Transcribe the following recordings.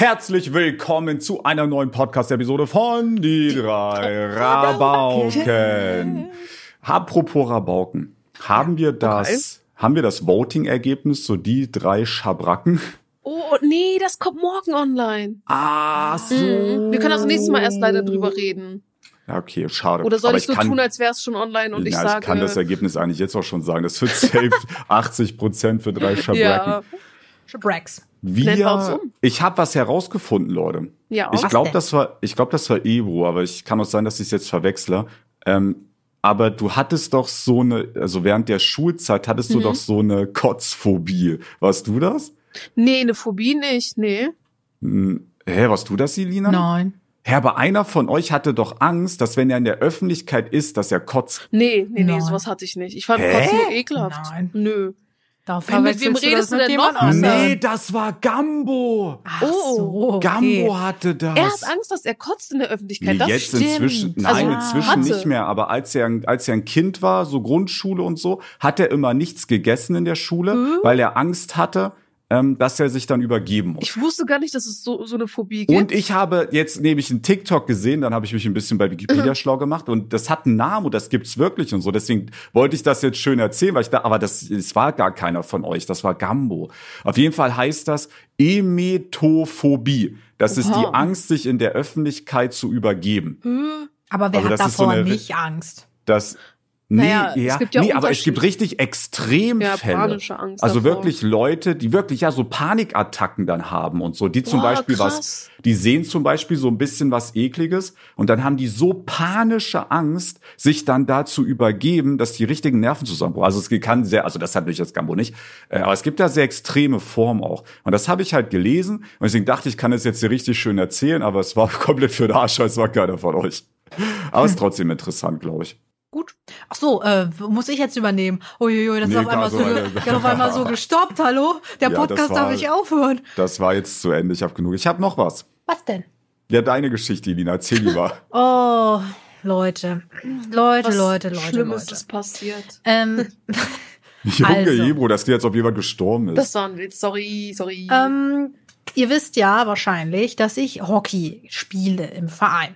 Herzlich willkommen zu einer neuen Podcast-Episode von Die drei Rabauken. Apropos Rabauken, haben wir das, haben wir das Voting-Ergebnis, so die drei Schabracken? Oh, nee, das kommt morgen online. Ah, so. Mhm. Wir können also nächstes Mal erst leider drüber reden. Ja, okay, schade. Oder soll Aber ich so kann, tun, als wäre es schon online und ich ja, sage. ich kann das Ergebnis eigentlich jetzt auch schon sagen. Das wird safe 80 Prozent für drei Schabracken. ja, Shabracks. Wir um. ich habe was herausgefunden, Leute. ja. Ich Was glaube, das war, ich glaube, das war Ebro, aber ich kann auch sein, dass ich es jetzt verwechsle. Ähm, aber du hattest doch so eine, also während der Schulzeit hattest Mhm. du doch so eine Kotzphobie. Warst du das? nee, eine Phobie nicht, nee. Hm, hä, warst du das, Elina? Nein. Hä, aber einer von euch hatte doch Angst, dass wenn er in der Öffentlichkeit ist, dass er kotzt. Nee, nee, nee, Nein. sowas hatte ich nicht. Ich fand Hä? Kotzen ekelhaft. Nein. Nö. Da Mit verwechselst wem redest das du mit denn noch? Nee, das war Gambo. Ach Oh. so, okay. Gambo hatte das. Er hat Angst, dass er kotzt in der Öffentlichkeit. Nee, das jetzt stimmt. inzwischen, nein, Also, inzwischen hatte. nicht mehr. Aber als er, ein- als er ein Kind war, so Grundschule und so, hat er immer nichts gegessen in der Schule, Äh? weil er Angst hatte, ähm, dass er sich dann übergeben muss. Ich wusste gar nicht, dass es so, so eine Phobie gibt. Und ich habe jetzt nämlich einen TikTok gesehen, dann habe ich mich ein bisschen bei Wikipedia schlau gemacht und das hat einen Namen und das gibt's wirklich und so. Deswegen wollte ich das jetzt schön erzählen, weil ich da, aber das, es war gar keiner von euch, das war Gambo. Auf jeden Fall heißt das Emetophobie. Das ist die Oha. Angst, sich in der Öffentlichkeit zu übergeben. Hm, Aber wer Also hat das ist so davor eine- nicht Angst? Das Nee, Naja, ja, es gibt ja nee, aber es gibt richtig Extremfälle. Ja, Angst also davor. wirklich Leute, die wirklich ja so Panikattacken dann haben und so, die zum Boah, Beispiel was, krass. die sehen zum Beispiel so ein bisschen was ekliges und dann haben die so panische Angst, sich dann da zu übergeben, dass die richtigen Nerven zusammenbrechen. Also es kann sehr, also das hat natürlich jetzt Gambo nicht, äh, aber es gibt da sehr extreme Formen auch. Und das habe ich halt gelesen und deswegen dachte ich, kann es jetzt hier richtig schön erzählen, aber es war komplett für den Arsch, es war keiner von euch. Aber es ist trotzdem interessant, glaube ich. Gut. Ach so, äh, muss ich jetzt übernehmen? Uiuiui, das Nee, ist auf einmal also, so, äh, ge- auf einmal so gestoppt. Hallo? Der Ja, Podcast war- darf nicht aufhören. Das war jetzt zu Ende. Ich habe genug. Ich habe noch was. Was denn? Ja, deine Geschichte, Elina. Erzähl lieber. Oh, Leute. Leute, Was Leute, Leute, Schlimmes Leute. ist passiert. Ähm, Junge, Also. Ebro, das klingt, als ob jemand gestorben ist. Das war ein Witz. Sorry, sorry. ähm, ihr wisst ja wahrscheinlich, dass ich Hockey spiele im Verein.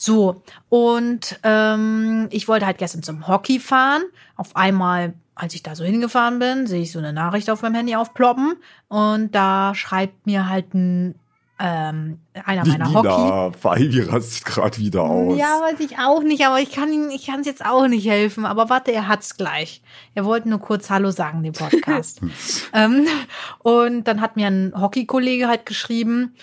So, und ähm, ich wollte halt gestern zum Hockey fahren. Auf einmal, als ich da so hingefahren bin, sehe ich so eine Nachricht auf meinem Handy aufploppen. Und da schreibt mir halt ein, ähm, einer meiner Hockey. Lina, Feivi rastet gerade wieder aus. Ja, weiß ich auch nicht, aber ich kann ihm, ich kann es jetzt auch nicht helfen. Aber warte, er hat's gleich. Er wollte nur kurz Hallo sagen, dem Podcast. ähm, und dann hat mir ein Hockeykollege halt geschrieben,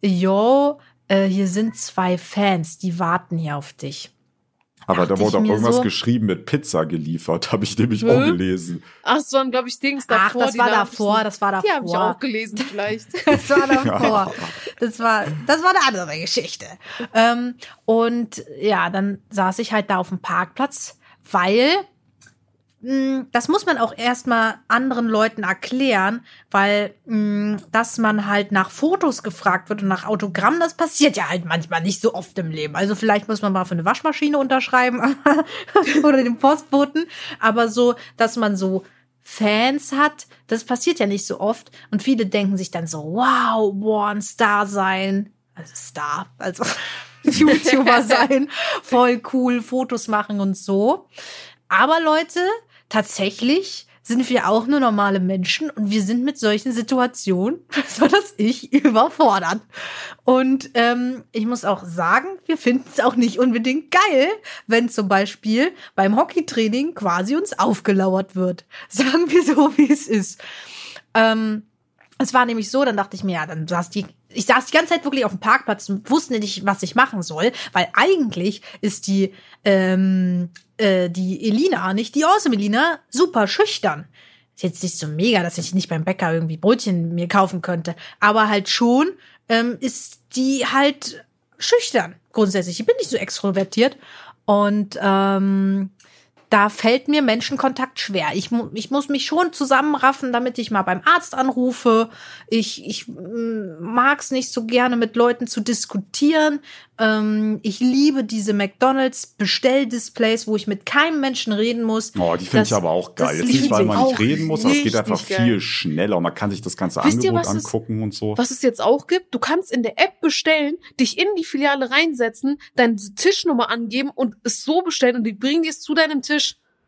yo, äh, hier sind zwei Fans, die warten hier auf dich. Aber da wurde auch irgendwas so- geschrieben mit Pizza geliefert. Habe ich nämlich auch Hä? gelesen. Ach, es waren, glaube ich, Dings Ach, davor. das die war davor, das war davor. Die habe ich auch gelesen, vielleicht. Das war davor. Das war, das war eine andere Geschichte. Ähm, und ja, dann saß ich halt da auf dem Parkplatz, weil das muss man auch erstmal anderen Leuten erklären, weil mh, dass man halt nach Fotos gefragt wird und nach Autogramm, das passiert ja halt manchmal nicht so oft im Leben. Also vielleicht muss man mal für eine Waschmaschine unterschreiben oder den Postboten, aber so, dass man so Fans hat, das passiert ja nicht so oft. Und viele denken sich dann so, wow, boah, ein Star sein. Also Star, also YouTuber sein, voll cool, Fotos machen und so. Aber Leute, tatsächlich sind wir auch nur normale Menschen und wir sind mit solchen Situationen, so dass ich überfordert. Und ähm, ich muss auch sagen, wir finden es auch nicht unbedingt geil, wenn zum Beispiel beim Hockeytraining quasi uns aufgelauert wird. Sagen wir so, wie es ist. Ähm, es war nämlich so, dann dachte ich mir, ja, dann saß die, ich saß die ganze Zeit wirklich auf dem Parkplatz und wusste nicht, was ich machen soll, weil eigentlich ist die, ähm, äh, die Elina, nicht die Awesome Elina, super schüchtern. Ist jetzt nicht so mega, dass ich nicht beim Bäcker irgendwie Brötchen mir kaufen könnte, aber halt schon ähm, ist die halt schüchtern grundsätzlich. Ich bin nicht so extrovertiert und ähm, da fällt mir Menschenkontakt schwer. Ich, ich muss mich schon zusammenraffen, damit ich mal beim Arzt anrufe. Ich, ich mag es nicht so gerne, mit Leuten zu diskutieren. Ähm, ich liebe diese McDonalds Bestelldisplays, wo ich mit keinem Menschen reden muss. Oh, die finde ich aber auch geil. Jetzt nicht, weil man ich nicht reden muss, aber es geht einfach geil. viel schneller und man kann sich das ganze Wisst ihr, Angebot es- angucken und so. Was es jetzt auch gibt, du kannst in der App bestellen, dich in die Filiale reinsetzen, deine Tischnummer angeben und es so bestellen und die bringen dir es zu deinem Tisch.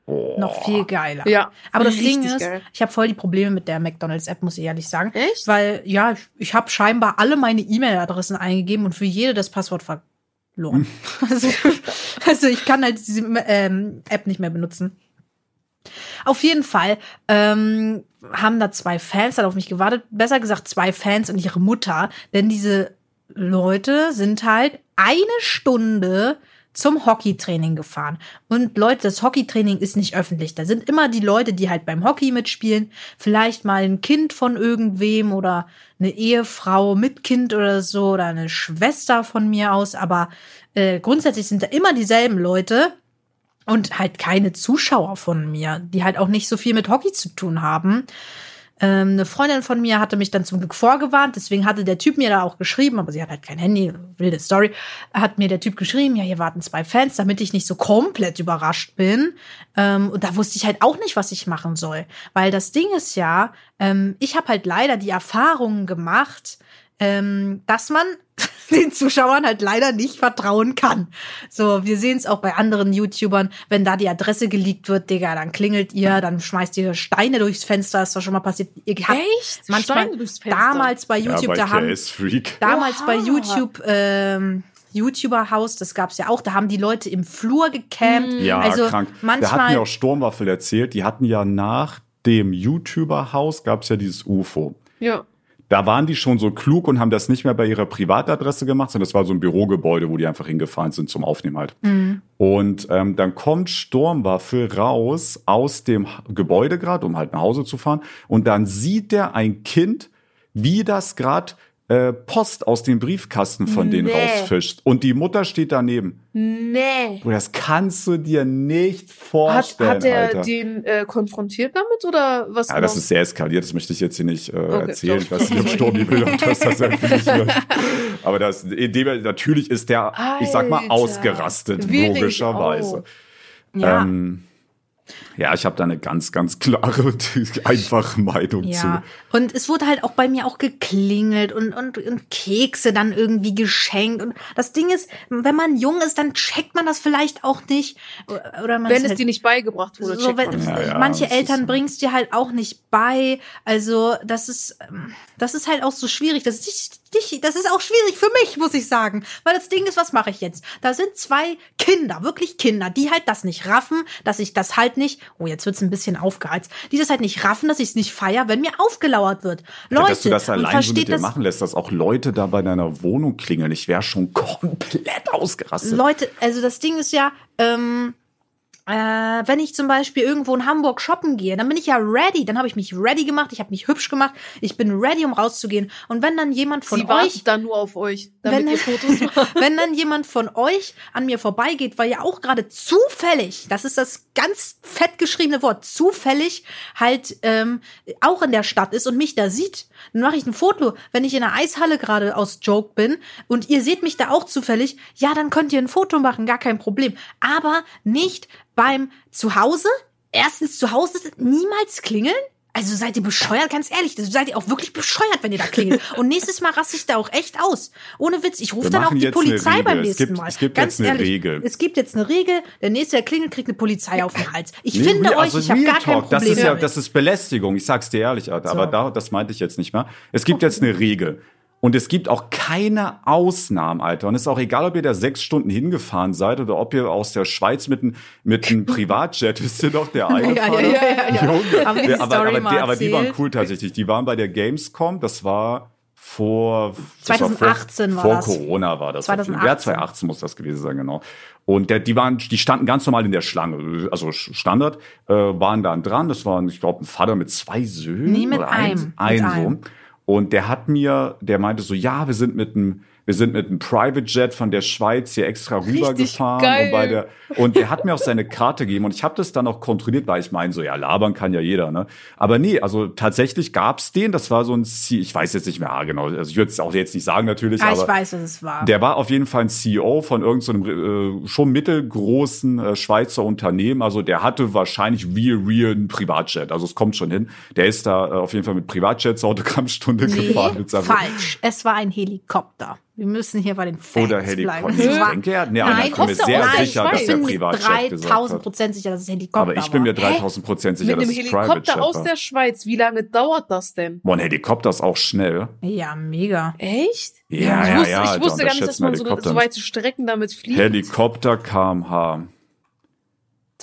Oh. Noch viel geiler. Ja. Aber das Ding ist, geil. ich habe voll die Probleme mit der McDonalds-App, muss ich ehrlich sagen. Echt? Weil, ja, ich, ich habe scheinbar alle meine E-Mail-Adressen eingegeben und für jede das Passwort verloren. also, also ich kann halt diese ähm, App nicht mehr benutzen. Auf jeden Fall ähm, haben da zwei Fans dann auf mich gewartet. Besser gesagt, zwei Fans und ihre Mutter. Denn diese Leute sind halt eine Stunde zum Hockeytraining gefahren. Und Leute, das Hockeytraining ist nicht öffentlich. Da sind immer die Leute, die halt beim Hockey mitspielen. Vielleicht mal ein Kind von irgendwem oder eine Ehefrau mit Kind oder so oder eine Schwester von mir aus. Aber äh, grundsätzlich sind da immer dieselben Leute und halt keine Zuschauer von mir, die halt auch nicht so viel mit Hockey zu tun haben. Ähm, eine Freundin von mir hatte mich dann zum Glück vorgewarnt, deswegen hatte der Typ mir da auch geschrieben, aber sie hat halt kein Handy, wilde Story, hat mir der Typ geschrieben, ja, hier warten zwei Fans, damit ich nicht so komplett überrascht bin. Ähm, und da wusste ich halt auch nicht, was ich machen soll. Weil das Ding ist ja, ähm, ich habe halt leider die Erfahrungen gemacht, ähm, dass man den Zuschauern halt leider nicht vertrauen kann. So, wir sehen es auch bei anderen YouTubern, wenn da die Adresse geleakt wird, Digga, dann klingelt ihr, dann schmeißt ihr Steine durchs Fenster, ist doch schon mal passiert. Ihr habt Echt? manchmal Steine durchs Fenster? damals bei Ja, YouTube, bei da haben damals bei Oha. YouTube ähm, YouTuber-Haus, das gab's ja auch, da haben die Leute im Flur gecampt. Ja, also krank. Da manchmal hat mir auch Sturmwaffel erzählt, die hatten ja nach dem YouTuber-Haus gab's ja dieses UFO. Ja. Da waren die schon so klug und haben das nicht mehr bei ihrer Privatadresse gemacht, sondern das war so ein Bürogebäude, wo die einfach hingefahren sind zum Aufnehmen halt. Mhm. Und ähm, dann kommt Sturmwaffel raus aus dem Gebäude gerade, um halt nach Hause zu fahren. Und dann sieht der ein Kind, wie das gerade äh, Post aus dem Briefkasten von denen Nee. rausfischt. Und die Mutter steht daneben. Nee. Bro, das kannst du dir nicht Hat, vorstellen, hat er Alter. den äh, konfrontiert damit oder was? Ja, das genau? ist sehr eskaliert, das möchte ich jetzt hier nicht äh, erzählen. Ich sorry. weiß nicht, ob Sturm die Bilder das das nicht wird. Aber das, natürlich ist der, ich sag mal, Alter. ausgerastet, regen logischerweise. auch. ja. Ähm, ja, ich habe da eine ganz, ganz klare und einfache Meinung Ja, zu. und es wurde halt auch bei mir auch geklingelt und, und, und Kekse dann irgendwie geschenkt. Und das Ding ist, wenn man jung ist, dann checkt man das vielleicht auch nicht. Oder man Wenn es halt dir nicht beigebracht wurde, so, wenn, man. Ja, ja, manche Eltern so. bringen es dir halt auch nicht bei. Also, das ist, ähm, das ist halt auch so schwierig. Das ist, nicht, das ist auch schwierig für mich, muss ich sagen. Weil das Ding ist, was mache ich jetzt? Da sind zwei Kinder, wirklich Kinder, die halt das nicht raffen, dass ich das halt nicht, oh, jetzt wird's ein bisschen aufgeheizt, die das halt nicht raffen, dass ich es nicht feier, wenn mir aufgelauert wird. Leute, dass du das allein so mit dir das, machen lässt, dass auch Leute da bei deiner Wohnung klingeln. Ich wäre schon komplett ausgerastet. Leute, also das Ding ist ja, ähm, äh, wenn ich zum Beispiel irgendwo in Hamburg shoppen gehe, dann bin ich ja ready. Dann habe ich mich ready gemacht, ich habe mich hübsch gemacht, ich bin ready, um rauszugehen. Und wenn dann jemand von Sie euch, dann nur auf euch, wenn, wenn dann jemand von euch an mir vorbeigeht, weil ja auch gerade zufällig, das ist das ganz fett geschriebene Wort, zufällig halt ähm, auch in der Stadt ist und mich da sieht, dann mache ich ein Foto. Wenn ich in der Eishalle gerade aus Joke bin und ihr seht mich da auch zufällig, ja, dann könnt ihr ein Foto machen, gar kein Problem. Aber nicht beim Zuhause. Erstens zu Hause niemals klingeln. Also seid ihr bescheuert, ganz ehrlich, das seid ihr auch wirklich bescheuert, wenn ihr da klingelt. Und nächstes Mal raste ich da auch echt aus. Ohne Witz, ich rufe dann auch die Polizei beim Es nächsten gibt- Mal. es gibt ganz jetzt eine ehrlich, Regel. Es gibt jetzt eine Regel, der nächste, der klingelt, kriegt eine Polizei auf den Hals. Ich Nee, finde real- euch, also ich habe gar kein Problem Das ist ja, das ist Belästigung. Ich sag's dir ehrlich, Alter. So. Aber da, das meinte ich jetzt nicht mehr. Es gibt jetzt eine Regel. Und es gibt auch keine Ausnahmen, Alter. Und es ist auch egal, ob ihr da sechs Stunden hingefahren seid oder ob ihr aus der Schweiz mit einem mit einem Privatjet, wisst ihr doch, der eine ja, ja, ja, ja. Junge. Der- aber, aber, mal die, aber die waren cool tatsächlich. Die waren bei der Gamescom. Das war vor das 2018 war war vor, das. vor Corona war das. auf jeden- 2018. Ja, 2018 muss das gewesen sein, genau. Und der, die waren, die standen ganz normal in der Schlange, also Standard, äh, waren dann dran. Das waren, ich glaube, ein Vater mit zwei Söhnen. Nee, mit oder einem. Ein, Mit ein einem. Und der hat mir, der meinte so, ja, wir sind mit einem wir sind mit einem Private Jet von der Schweiz hier extra rübergefahren. Und, bei der, und der hat mir auch seine Karte gegeben und ich habe das dann auch kontrolliert, weil ich meine, so ja, labern kann ja jeder, ne? Aber nee, also tatsächlich gab's den, das war so ein C ich weiß jetzt nicht mehr ah, genau, also ich würde es auch jetzt nicht sagen natürlich, Ah, aber ich weiß, was es war. der war auf jeden Fall ein CEO von irgendeinem äh, schon mittelgroßen äh, Schweizer Unternehmen. Also der hatte wahrscheinlich real, real ein Privatjet. Also es kommt schon hin. Der ist da äh, auf jeden Fall mit Privatjet zur Autogrammstunde gefahren. Mit seinem falsch. Es war ein Helikopter. Wir müssen hier bei den Facts Oder bleiben. Helikopter. Ich war- denke, er hat, nee, Nein, ich bin mir sehr der sicher, dass ich der bin mit Privatjet gesagt 3000 hat. Prozent sicher, dass es Helikopter Aber ich bin mir war. 3000 Prozent sicher, Mit dass einem es Private Jet Helikopter aus der Schweiz. Wie lange dauert das denn? Boah, ein Helikopter ist auch schnell. Ja, ja, Echt? Ja, ich ja, wusste, ja, ich wusste gar nicht, dass man so, so weite Strecken damit fliegt. Helikopter kmh.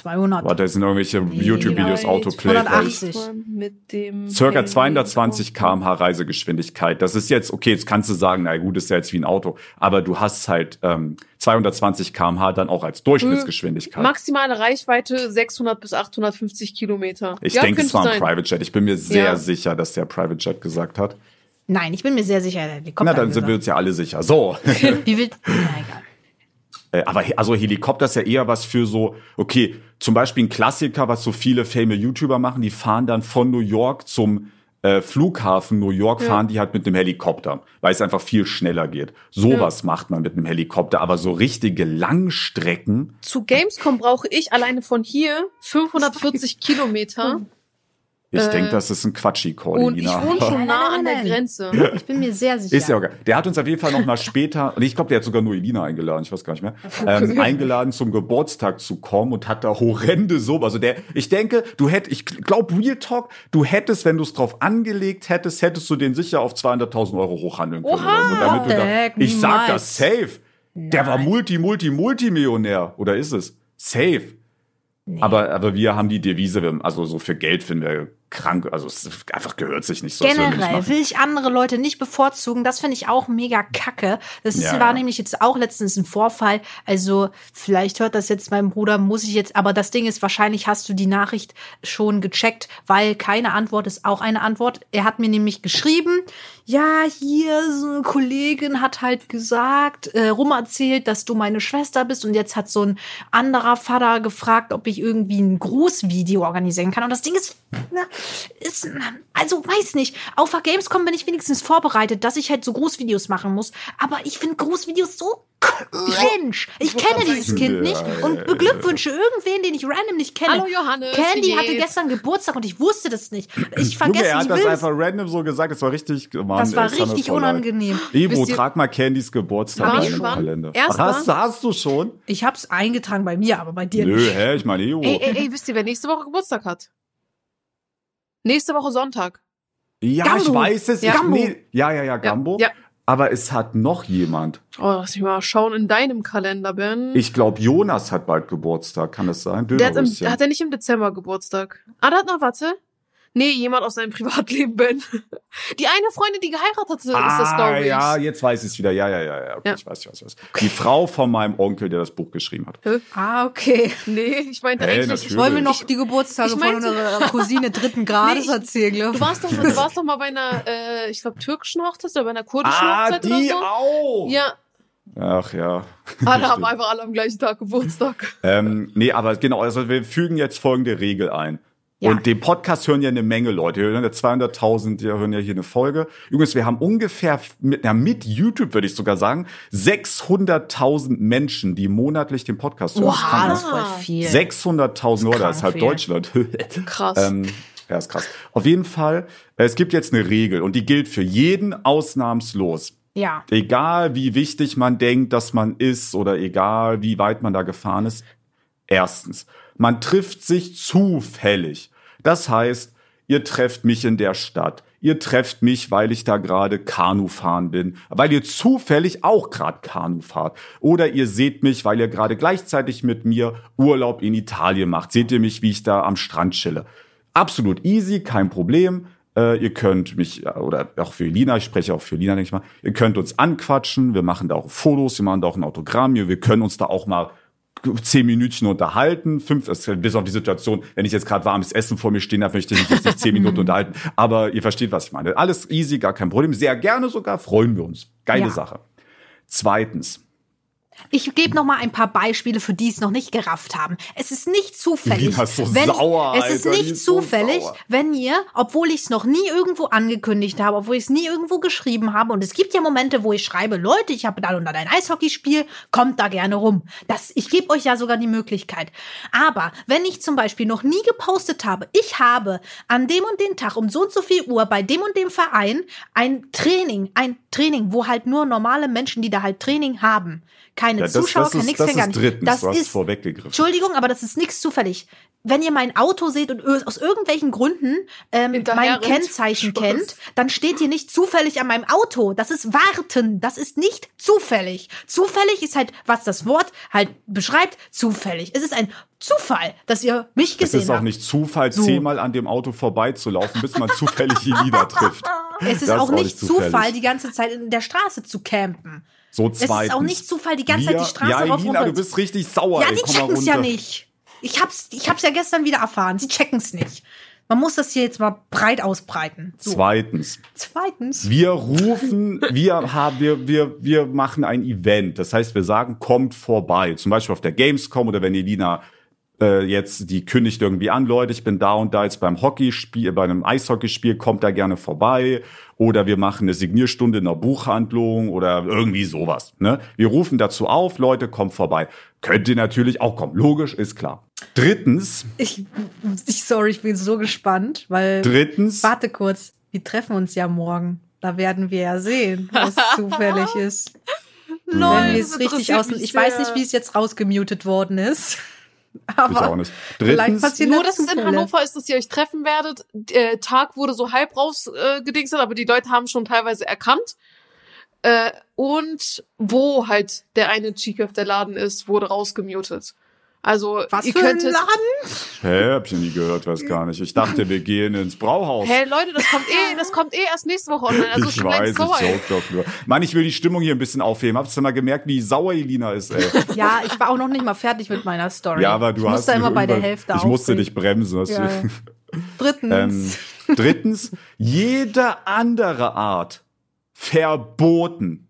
200. Warte, das sind irgendwelche YouTube-Videos Autoplay. 180. fliegt man Mit dem Circa 220 Helikopter. kmh Reisegeschwindigkeit. Das ist jetzt, okay, jetzt kannst du sagen, na gut, ist ja jetzt wie ein Auto. Aber du hast halt ähm, 220 kmh dann auch als Durchschnittsgeschwindigkeit. Maximale Reichweite 600 bis 850 Kilometer. ich ja, denke, es war ein sein. Private Jet. Ich bin mir sehr Ja. sicher, dass der Private Jet gesagt hat. Nein, ich bin mir sehr sicher, der Helikopter. Na, dann sind wir uns ja alle sicher. So. Wie will. Na, egal. Äh, Aber also Helikopter ist ja eher was für so, okay, zum Beispiel ein Klassiker, was so viele famous YouTuber machen, die fahren dann von New York zum äh, Flughafen New York, fahren die halt mit einem Helikopter, weil es einfach viel schneller geht. Sowas macht man mit einem Helikopter, aber so richtige Langstrecken, Zu Gamescom brauche ich alleine von hier 540 Kilometer. Ich Äh, denke, das ist ein Quatschi-Call, Und ich Elina. wohne schon nah Nein, an nein, der nein. Grenze. Ich bin mir sehr sicher. Ist ja geil. Der hat uns auf jeden Fall noch mal später, und ich glaube, der hat sogar nur Elina eingeladen, ich weiß gar nicht mehr, ähm, eingeladen zum Geburtstag zu kommen und hat da horrende Summe. Also der, ich denke, du hättest, ich glaube, Real Talk, du hättest, wenn du es drauf angelegt hättest, hättest du den sicher auf 200.000 Euro hochhandeln können. Oha! So, damit du da, ich sag das safe. Der war Multi, Multi, Multimillionär. Oder ist es? Safe. Aber, aber wir haben die Devise, also so für Geld finden wir krank, also es einfach gehört sich nicht so. Generell will ich andere Leute nicht bevorzugen. Das finde ich auch mega kacke. Das ist, Ja, war ja. nämlich jetzt auch letztens ein Vorfall. Also vielleicht hört das jetzt mein Bruder, muss ich jetzt, aber das Ding ist, wahrscheinlich hast du die Nachricht schon gecheckt, weil keine Antwort ist auch eine Antwort. Er hat mir nämlich geschrieben, ja, hier so eine Kollegin hat halt gesagt, äh, rum erzählt, dass du meine Schwester bist und jetzt hat so ein anderer Vater gefragt, ob ich irgendwie ein Grußvideo organisieren kann. Und das Ding ist, na, ist, also weiß nicht. Auf der Gamescom bin ich wenigstens vorbereitet, dass ich halt so Grußvideos machen muss. Aber ich finde Grußvideos so cringe. Ich kenne dieses. Kind nicht und beglückwünsche irgendwen, den ich random nicht kenne. Hallo Johannes, Candy hatte gestern Geburtstag und ich wusste das nicht. Ich Junge, vergesse, er ich hat das will einfach random so gesagt, das war richtig, Mann, Das war richtig unangenehm. Ihr- trag mal Candys Geburtstag in deinen wann? Kalender. Erst hast, hast du schon? Ich hab's eingetragen bei mir, aber bei dir Nö, nicht. hä, ich meine Ivo. Ey, ey, ey, wisst ihr, wer nächste Woche Geburtstag hat? Nächste Woche Sonntag. ja, Gambo. ich weiß es. Ja. Gambo. nee, ja, ja, ja, Gambo. Ja. Aber es hat noch jemand. Oh, lass mich mal schauen in deinem Kalender, Ben. Ich glaube, Jonas hat bald Geburtstag. Kann das sein? der hat, im, hat er nicht im Dezember Geburtstag? Ah, der hat noch, warte. Nee, jemand aus seinem Privatleben, Ben. Die eine Freundin, die geheiratet hatte, ist das, ah, glaube ich. ja, jetzt weiß ich es wieder. Ja, ja, ja, ja. Okay, Ja. Ich weiß, ich weiß, ich weiß. Die Frau von meinem Onkel, der das Buch geschrieben hat. Ah, okay. Nee, ich meinte Hey, eigentlich. natürlich. Wollen wir noch die Geburtstage ich von unserer Cousine dritten Grades Nee, erzählen, glaub Du warst doch, du warst doch mal bei einer, äh, ich glaube, türkischen Hochzeit oder bei einer kurdischen Ah, Hochzeit oder die so. auch. Ja, Ach ja. alle haben Stimmt. einfach alle am gleichen Tag Geburtstag. Ähm, nee, aber genau, also wir fügen jetzt folgende Regel ein. Ja. Und den Podcast hören ja eine Menge Leute. Wir hören ja 200.000, die hören ja hier eine Folge. Übrigens, wir haben ungefähr mit, na, mit YouTube würde ich sogar sagen, 600.000 Menschen, die monatlich den Podcast hören. Wow, das ist voll viel. 600.000 Leute, das ist halb krank viel. Deutschland. Krass. ähm, ja, ist krass. Auf jeden Fall, es gibt jetzt eine Regel und die gilt für jeden ausnahmslos. Ja. Egal wie wichtig man denkt, dass man ist oder egal wie weit man da gefahren ist. Erstens, man trifft sich zufällig. Das heißt, ihr trefft mich in der Stadt. Ihr trefft mich, weil ich da gerade Kanu fahren bin, weil ihr zufällig auch gerade Kanu fahrt. Oder ihr seht mich, weil ihr gerade gleichzeitig mit mir Urlaub in Italien macht. Seht ihr mich, wie ich da am Strand chille. Absolut easy, kein Problem. Äh, ihr könnt mich, äh, oder auch für Lina, ich spreche auch für Lina, denke ich mal, ihr könnt uns anquatschen, wir machen da auch Fotos, wir machen da auch ein Autogramm, wir wir können uns da auch mal zehn Minütchen unterhalten, fünf, das ist bis auf die Situation, wenn ich jetzt gerade warmes Essen vor mir stehen habe, möchte ich mich jetzt nicht zehn Minuten unterhalten. Aber ihr versteht, was ich meine. Alles easy, gar kein Problem. Sehr gerne sogar, freuen wir uns. Geile Ja. Sache. Zweitens, Ich gebe noch mal ein paar Beispiele für die es noch nicht gerafft haben. Es ist nicht zufällig, ist so wenn sauer, es ist Alter, nicht ist so zufällig, sauer. wenn ihr, obwohl ich es noch nie irgendwo angekündigt habe, obwohl ich es nie irgendwo geschrieben habe und es gibt ja Momente, wo ich schreibe, Leute, ich habe da und da ein Eishockeyspiel, kommt da gerne rum. Das, ich gebe euch ja sogar die Möglichkeit. Aber wenn ich zum Beispiel noch nie gepostet habe, ich habe an dem und den Tag um so und so viel Uhr bei dem und dem Verein ein Training, ein Training, wo halt nur normale Menschen, die da halt Training haben, keine Ja, das- Zuschauer, das kein ist- nix, das kein gar ist nicht. drittens, Das ist vorweggegriffen. Entschuldigung, aber das ist nichts zufällig. Wenn ihr mein Auto seht und aus irgendwelchen Gründen ähm, mein. Kennzeichen Spaß. kennt, dann steht ihr nicht zufällig an meinem Auto. Das ist Warten. Das ist nicht zufällig. Zufällig ist halt, was das Wort halt beschreibt, zufällig. Es ist ein Zufall, dass ihr mich Es gesehen ist auch habt. nicht Zufall, So. zehnmal an dem Auto vorbeizulaufen, bis man zufällig die Lieder trifft. es ist Das auch nicht zufällig. Zufall, die ganze Zeit in der Straße zu campen. So Es zweitens. ist auch nicht Zufall, die ganze Zeit die Straße Ja, rauf und Elina, du bist richtig sauer. Ja, ey. die checken's ja nicht. Ich hab's, ich hab's ja gestern wieder erfahren. Sie checken's nicht. Man muss das hier jetzt mal breit ausbreiten. So. Zweitens. Zweitens. Wir rufen, wir haben, wir, wir, wir machen ein Event. Das heißt, wir sagen, kommt vorbei. Zum Beispiel auf der Gamescom oder wenn Elina äh, jetzt die kündigt irgendwie an, Leute, ich bin da und da jetzt beim Hockeyspiel, bei einem Eishockeyspiel, kommt da gerne vorbei. Oder wir machen eine Signierstunde in einer Buchhandlung oder irgendwie sowas. Ne? Wir rufen dazu auf, Leute, kommt vorbei. Könnt ihr natürlich auch kommen. Logisch, ist klar. Drittens, Ich, ich, sorry, ich bin so gespannt, weil. drittens, Warte kurz. Wir treffen uns ja morgen. Da werden wir ja sehen, was zufällig ist. Lol, Wenn wir es richtig aus. Ich weiß sehr. nicht, wie es jetzt rausgemutet worden ist. Ich Aber auch nicht. vielleicht Drittens, passiert Nur, das dass es in. Hannover ist, dass ihr euch treffen werdet. Der Tag wurde so halb rausgedingselt, äh, aber die Leute haben schon teilweise erkannt. Äh, und wo halt der eine Cheeköff der Laden ist, wurde rausgemutet. Also Was ihr für ein könntet. Laden? hä, hab ich nie gehört, weiß gar nicht. Ich dachte, wir gehen ins Brauhaus. Hä, Leute, das kommt eh, das kommt eh erst nächste Woche online. Also ich weiß, ich joke doch nur. Mann, ich will die Stimmung hier ein bisschen aufheben. Habt ihr mal gemerkt, wie sauer Elina ist, ey? Ja, ich war auch noch nicht mal fertig mit meiner Story. Ja, aber du ich hast musste immer bei der Hälfte Ich musste aufregen. dich bremsen. Hast Ja, du. Drittens. ähm, drittens, jede andere Art verboten.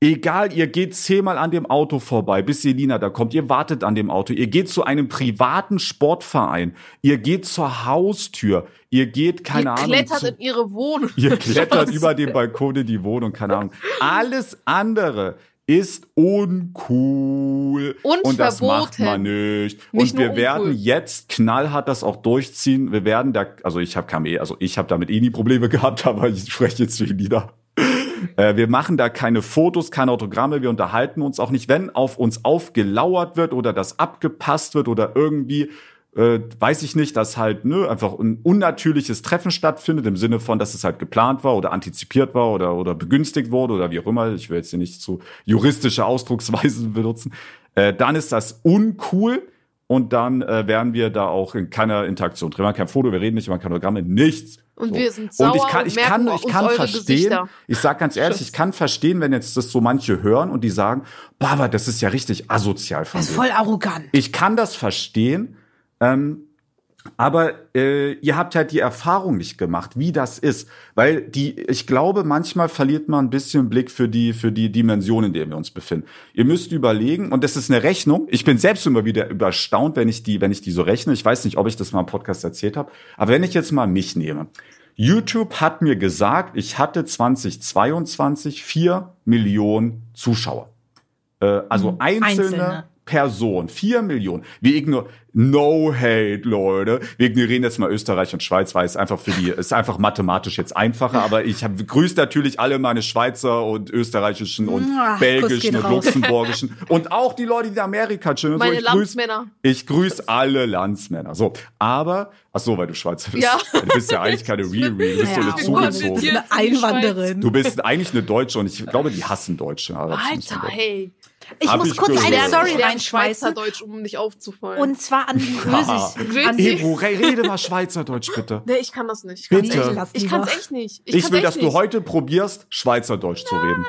Egal, ihr geht zehnmal an dem Auto vorbei, bis Selina da kommt. Ihr wartet an dem Auto. Ihr geht zu einem privaten Sportverein. Ihr geht zur Haustür. Ihr geht, keine ihr Ahnung. klettert zu, in ihre Wohnung. Ihr klettert über den Balkon in die Wohnung, keine Ahnung. Alles andere ist uncool. Und das verboten. macht man nicht. Nicht und wir werden jetzt knallhart das auch durchziehen. Wir werden da, also ich habe eh, also ich habe damit eh nie Probleme gehabt, aber ich spreche jetzt für Lieder. Äh, wir machen da keine Fotos, keine Autogramme, wir unterhalten uns auch nicht. Wenn auf uns aufgelauert wird oder das abgepasst wird oder irgendwie, äh, weiß ich nicht, dass halt ne, einfach ein unnatürliches Treffen stattfindet, im Sinne von, dass es halt geplant war oder antizipiert war oder, oder begünstigt wurde oder wie auch immer. Ich will jetzt hier nicht zu juristische Ausdrucksweisen benutzen. Äh, dann ist das uncool. Und dann äh, werden wir da auch in keiner Interaktion drin. Wir machen kein Foto, wir reden nicht über keine Autogramme, nichts. Und So. wir sind sauer und ich kann, und ich kann, merken ich kann verstehen, Gesichter. ich sag ganz ehrlich, ich kann verstehen, wenn jetzt das so manche hören und die sagen, aber das ist ja richtig asozial von das ist dir. voll arrogant. Ich kann das verstehen, ähm, aber äh, ihr habt halt die Erfahrung nicht gemacht, wie das ist, weil die, ich glaube, manchmal verliert man ein bisschen Blick für die für die Dimension, in der wir uns befinden. Ihr müsst überlegen, und das ist eine Rechnung. Ich bin selbst immer wieder überstaunt, wenn ich die, wenn ich die so rechne. Ich weiß nicht, ob ich das mal im Podcast erzählt habe, aber wenn ich jetzt mal mich nehme. YouTube hat mir gesagt, ich hatte 2022 vier Millionen Zuschauer. Äh, also einzelne, Einzelne. Personen, vier Millionen. Wir ignorieren, no hate, Leute. Wir ignorieren jetzt mal Österreich und Schweiz, weil es einfach für die, ist einfach mathematisch jetzt einfacher, aber ich hab, grüße natürlich alle meine Schweizer und österreichischen und Kuss belgischen und raus. luxemburgischen und auch die Leute, die in Amerika chillen. Meine so. Ich grüß- Landsmänner. Ich grüße alle Landsmänner. So, aber, ach so, weil du Schweizer bist. Ja. Du bist ja eigentlich keine Riri, du bist so eine Ja, zugezogen. du bist eine Einwanderin. Du bist eigentlich eine Deutsche und ich glaube, die hassen Deutsche. Alter, hey. Ich Hab muss ich kurz gehört. eine Ich Story reinschmeißen. Schweizerdeutsch, um nicht aufzufallen. Und zwar an die Ösis. an die Ebro, re- rede mal Schweizerdeutsch, bitte. nee, ich kann das nicht. Ich Bitte. echt- Lass Ich lieber. kann's echt nicht. Ich, kann's will, dass du nicht. heute probierst, Schweizerdeutsch zu reden.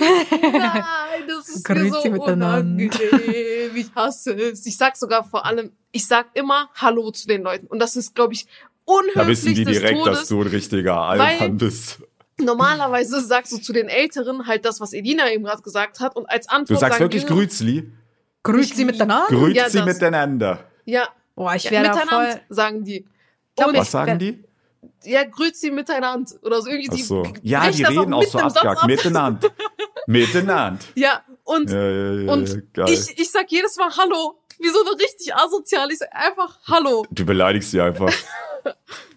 Nein, das es ist Grüezi mir so miteinander. unangenehm. Ich hasse es. Ich sag sogar vor allem, ich sag immer Hallo zu den Leuten. Und das ist, glaube ich, unhöflich Da wissen die des direkt, Todes. dass du ein richtiger Alman bist. Normalerweise sagst du zu den Älteren halt das, was Edina eben gerade gesagt hat. Und als Du Antwort sagst sagen wirklich die, Grüßli. Grüezi miteinander. Grüezi Ja, das. miteinander. Ja, Boah, ich ja da miteinander, voll. sagen die. glaub, Was sagen die? ja, grüezi miteinander. Oder so irgendwie. Ach die so. brechen Ja, die reden auch mitten so im Satz abgehackt. ab. Miteinander. Miteinander. Ja, und Ja, ja, ja, Und ja, ich, ich sag jedes Mal Hallo. Wie so eine richtig asozial. Ich sag einfach Hallo. du beleidigst sie einfach.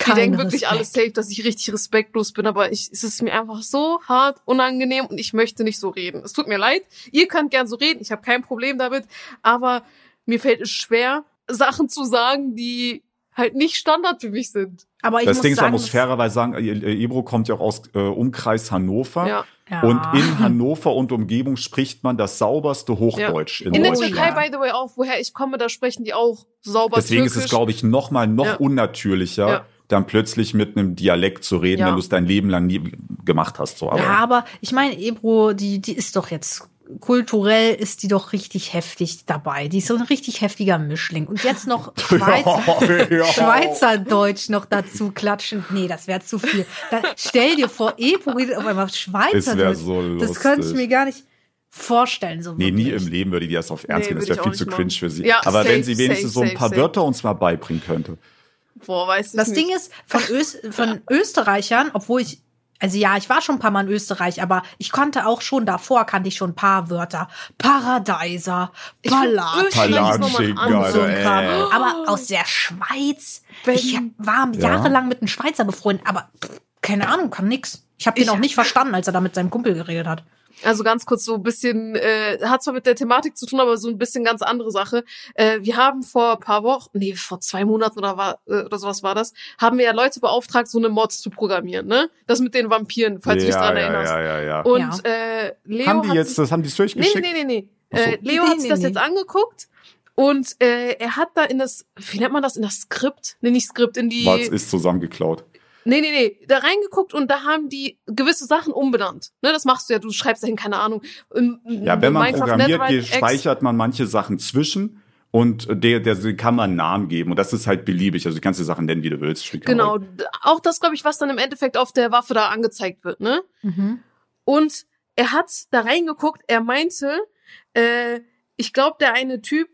Die denken wirklich Respekt. alles safe, dass ich richtig respektlos bin, aber ich, es ist mir einfach so hart unangenehm und ich möchte nicht so reden. Es tut mir leid. Ihr könnt gern so reden. Ich habe kein Problem damit, aber mir fällt es schwer, Sachen zu sagen, die halt nicht Standard für mich sind. Aber ich das muss Ding ist, man sagen, muss fairerweise sagen, Ebro kommt ja auch aus äh, Umkreis Hannover. Ja. ja. Und in Hannover und Umgebung spricht man das sauberste Hochdeutsch in, In der. Türkei, ja. by the way, auch woher ich komme, da sprechen die auch sauber Deswegen ist Türkisch. es, glaube ich, noch mal noch Ja. unnatürlicher, Ja. dann plötzlich mit einem Dialekt zu reden, Ja. wenn du es dein Leben lang nie gemacht hast. So. Aber ja, aber ich meine, Ebro, die, die ist doch jetzt kulturell ist die doch richtig heftig dabei. Die ist so ein richtig heftiger Mischling. Und jetzt noch Schweizer, Ja. Schweizerdeutsch noch dazu klatschen. Nee, das wäre zu viel. Da, stell dir vor, Ebro redet auf einmal Schweizerdeutsch. wäre so lustig. das könnte ich mir gar nicht vorstellen. So Nee, nie wirklich. im Leben würde die das auf Ernst Nee, nehmen. Das wäre viel zu nicht cringe machen. für sie. Ja, Aber safe, wenn sie wenigstens safe, so ein paar safe. Wörter uns mal beibringen könnte. Boah, weiß ich Das nicht. Ding ist, von, Ös von Österreichern, obwohl ich, also ja, ich war schon ein paar Mal in Österreich, aber ich konnte auch schon davor, kannte ich schon ein paar Wörter. Paradeiser, Palatschinken, anderes. so ein Alter, Kram. ey. Aber aus der Schweiz, Wenn- ich war Ja. jahrelang mit einem Schweizer befreundet, aber pff, keine Ahnung, kann nix. Ich habe den Ich- auch nicht verstanden, als er da mit seinem Kumpel geredet hat. Also ganz kurz so ein bisschen, äh, hat zwar mit der Thematik zu tun, aber so ein bisschen ganz andere Sache. Äh, wir haben vor ein paar Wochen, nee, vor zwei Monaten oder war äh, oder sowas war das, haben wir ja Leute beauftragt, so eine Mods zu programmieren, ne? Das mit den Vampiren, falls du dich ja, dran ja, erinnerst. ja, ja, ja. Und äh, Leo Haben die hat jetzt, sich, das haben die nee, durchgeschickt? nee, nee, nee, nee. So. Äh, Leo Nee, hat sich nee, das nee. jetzt angeguckt und äh, er hat da in das, wie nennt man das, in das Skript? Nee, nicht Skript, in die. Was ist zusammengeklaut? Nee, nee, nee, da reingeguckt und da haben die gewisse Sachen umbenannt. Ne, das machst du ja, du schreibst dahin, keine Ahnung. Ja, wenn man Minecraft programmiert, X. speichert man manche Sachen zwischen und der, der kann man einen Namen geben und das ist halt beliebig. Also du kannst die Sachen nennen, wie du willst. Genau, auch das, glaube ich, was dann im Endeffekt auf der Waffe da angezeigt wird, ne? Mhm. Und er hat da reingeguckt, er meinte, äh, ich glaube, der eine Typ,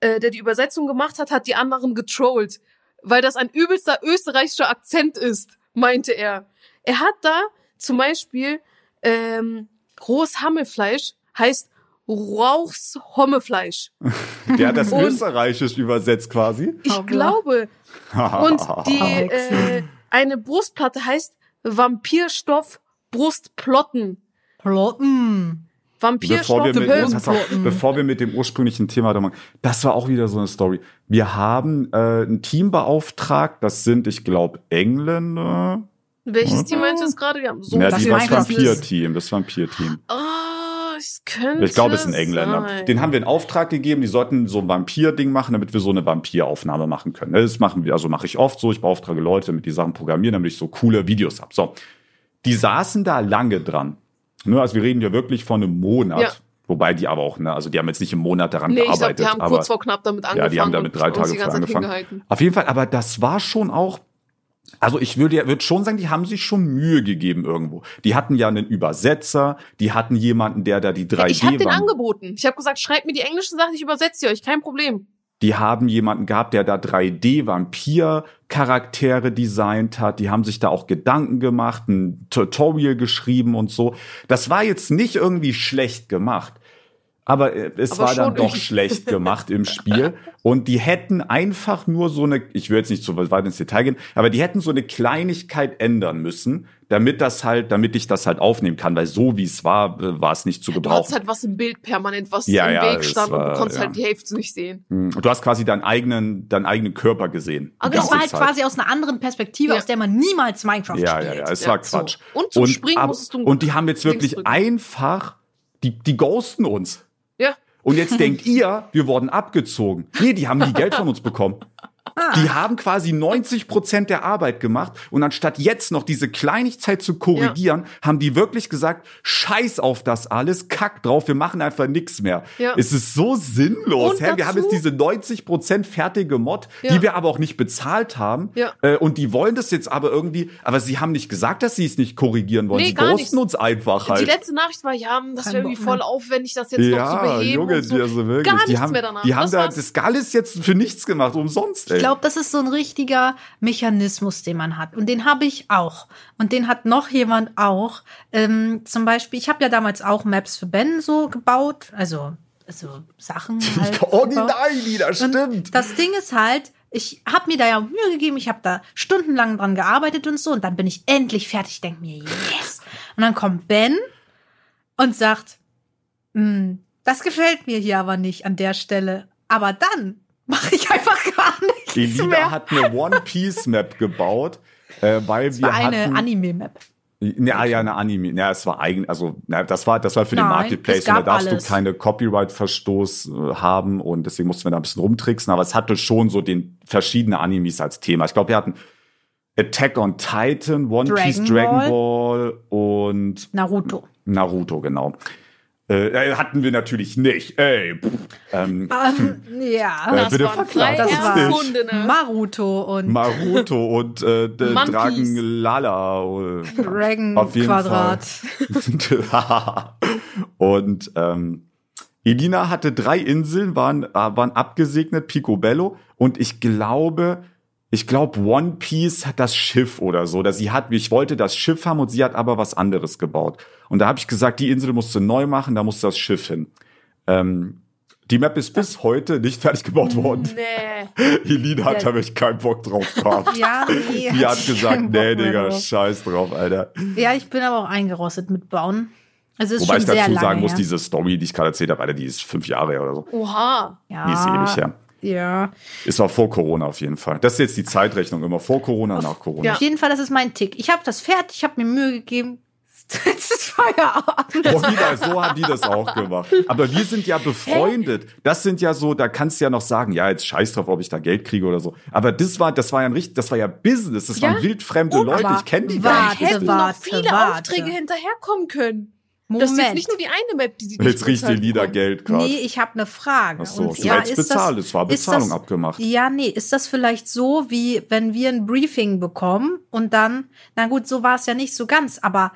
äh, der die Übersetzung gemacht hat, hat die anderen getrollt, weil das ein übelster österreichischer Akzent ist, meinte er. Er hat da zum Beispiel ähm, rohes Hammelfleisch heißt Rauchs Hommefleisch. Der hat das Und- österreichisch übersetzt quasi. Ich glaube, Und die äh, eine Brustplatte heißt Vampirstoff Brustplotten. Plotten. Bevor wir, mit, auf, bevor wir mit dem ursprünglichen Thema da machen, das war auch wieder so eine Story. Wir haben äh, ein Team beauftragt, das sind, ich glaube, Engländer. Welches Team meinst du jetzt gerade? Wir haben so ja, das das Vampir-Team. das Vampir-Team. Oh, es könnte Ich glaube, es sind Engländer. sein. Den haben wir in Auftrag gegeben, die sollten so ein Vampir-Ding machen, damit wir so eine Vampiraufnahme machen können. Das machen wir, also mache ich oft so, ich beauftrage Leute, damit die Sachen programmieren, damit ich so coole Videos habe. So. Die saßen da lange dran. Ne, also wir reden ja wirklich von einem Monat. Ja. Wobei die aber auch, ne, also die haben jetzt nicht im Monat daran Nee, ich gearbeitet. die haben aber kurz vor knapp damit angefangen. ja, die haben damit drei Tage Zeit angefangen. Auf jeden Fall, aber das war schon auch, also ich würde ja, würde schon sagen, die haben sich schon Mühe gegeben irgendwo. Die hatten ja einen Übersetzer, die hatten jemanden, der da die 3D Ich habe den angeboten. Ich habe gesagt, schreibt mir die englischen Sachen, ich übersetze sie euch, kein Problem. Die haben jemanden gehabt, der da 3D-Vampir-Charaktere designt hat. Die haben sich da auch Gedanken gemacht, ein Tutorial geschrieben und so. Das war jetzt nicht irgendwie schlecht gemacht. Aber äh, es Aber war dann doch schlecht gemacht im Spiel. Und die hätten einfach nur so eine, ich will jetzt nicht so weit ins Detail gehen, aber die hätten so eine Kleinigkeit ändern müssen, damit das halt, damit ich das halt aufnehmen kann, weil so wie es war, äh, war es nicht zu Du gebrauchen. hattest halt was im Bild permanent, was Ja, im ja, Weg stand und war- du konntest ja. halt die Hälfte nicht sehen. Hm, Und du hast quasi deinen eigenen, deinen eigenen Körper gesehen. Aber das war halt Zeit. quasi aus einer anderen Perspektive, Ja. aus der man niemals Minecraft Ja, spielt. ja, ja, es Ja, war so. Quatsch. Und zum Springen musstest du Und die haben jetzt wirklich drücken. einfach, die, die ghosten uns. Ja. Und jetzt denkt ihr, wir wurden abgezogen. Nee, die haben die Geld von uns bekommen. Die haben quasi 90 Prozent der Arbeit gemacht und anstatt jetzt noch diese Kleinigkeit zu korrigieren, haben die wirklich gesagt, scheiß auf das alles, kack drauf, wir machen einfach nichts mehr. Ja. Es ist so sinnlos. Hä? Wir haben jetzt diese 90 Prozent fertige Mod, Ja. die wir aber auch nicht bezahlt haben. Ja. Äh, und die wollen das jetzt aber irgendwie, aber sie haben nicht gesagt, dass sie es nicht korrigieren wollen. Nee, sie gar ghosten nicht. uns einfach halt. Die letzte Nachricht war, ja, das wäre irgendwie voll aufwendig, das jetzt noch zu ja, beheben. Junge, und so. die, also wirklich, Gar die nichts haben, mehr danach. die haben Das da das alles jetzt für nichts gemacht, umsonst. Ey. Ich glaube, das ist so ein richtiger Mechanismus, den man hat. Und den habe ich auch. Und den hat noch jemand auch. Ähm, zum Beispiel, ich habe ja damals auch Maps für Ben so gebaut. Also, also Sachen. Halt oh nein, Lina, stimmt. Und das Ding ist halt, ich habe mir da ja Mühe gegeben, ich habe da stundenlang dran gearbeitet und so und dann bin ich endlich fertig, denk mir, yes. Und dann kommt Ben und sagt, "Hm, das gefällt mir hier aber nicht an der Stelle. Aber dann mache ich einfach gar nichts Elina mehr. hat eine One Piece Map gebaut, äh, weil das wir war eine hatten Anime-Map. Ja, ja, eine Anime. Ja, es war eigen, also na, das war das war für den Nein, Marketplace es und da darfst alles. du keine Copyright-Verstoß äh, haben und deswegen mussten wir da ein bisschen rumtricksen, aber es hatte schon so den verschiedene Animes als Thema. Ich glaube, wir hatten Attack on Titan, One Dragon Piece, Dragon Ball und Naruto. Naruto, genau. Äh, hatten wir natürlich nicht. Ey, ähm, Ähm, ja. Äh, Das bitte waren Das war-. Maruto und Maruto und äh. Dragon Lala. äh, Dragon Auf jeden Quadrat. und ähm, Elina hatte drei Inseln, waren, äh, waren abgesegnet, Picobello. Und ich glaube, ich glaube, One Piece hat das Schiff oder so. Oder sie hat, ich wollte das Schiff haben und sie hat aber was anderes gebaut. Und da habe ich gesagt, die Insel musst du neu machen, da muss das Schiff hin. Ähm, die Map ist bis heute nicht fertig gebaut worden. Nee. Elina hat Ja. da wirklich keinen Bock drauf gehabt. Ja, nee. Die hat gesagt, nee, Digga, drauf. scheiß drauf, Alter. Ja, ich bin aber auch eingerostet mit Bauen. Also Wobei ich dazu sagen muss, her. diese Story, die ich gerade erzählt habe, Alter, die ist fünf Jahre her oder so. Oha. ja, Die ist ewig her. Ja. Ist auch vor Corona auf jeden Fall. Das ist jetzt die Zeitrechnung, immer vor Corona, nach Corona. Ja. Auf jeden Fall, das ist mein Tick. Ich habe das fertig, ich habe mir Mühe gegeben. Jetzt ist Feierabend. Oh, wieder, so haben die das auch gemacht. Aber wir sind ja befreundet. Das sind ja so, da kannst du ja noch sagen, ja, jetzt scheiß drauf, ob ich da Geld kriege oder so. Aber das war, das war ja ein richtig, das war ja Business. Das Ja. waren wildfremde Oh, Leute. Ich kenne die warte, gar nicht. Hätten richtig. noch warte, viele warte. Aufträge hinterherkommen können. Das ist jetzt Moment. nicht nur die eine Map, die sie Jetzt riecht die bezahlt Lieder bekommen. Geld gerade. Nee, ich habe eine Frage. Ach so, Und hättest ist bezahlt, das, es war Bezahlung das, abgemacht. Ja, nee, ist das vielleicht so, wie wenn wir ein Briefing bekommen und dann, na gut, so war es ja nicht so ganz, aber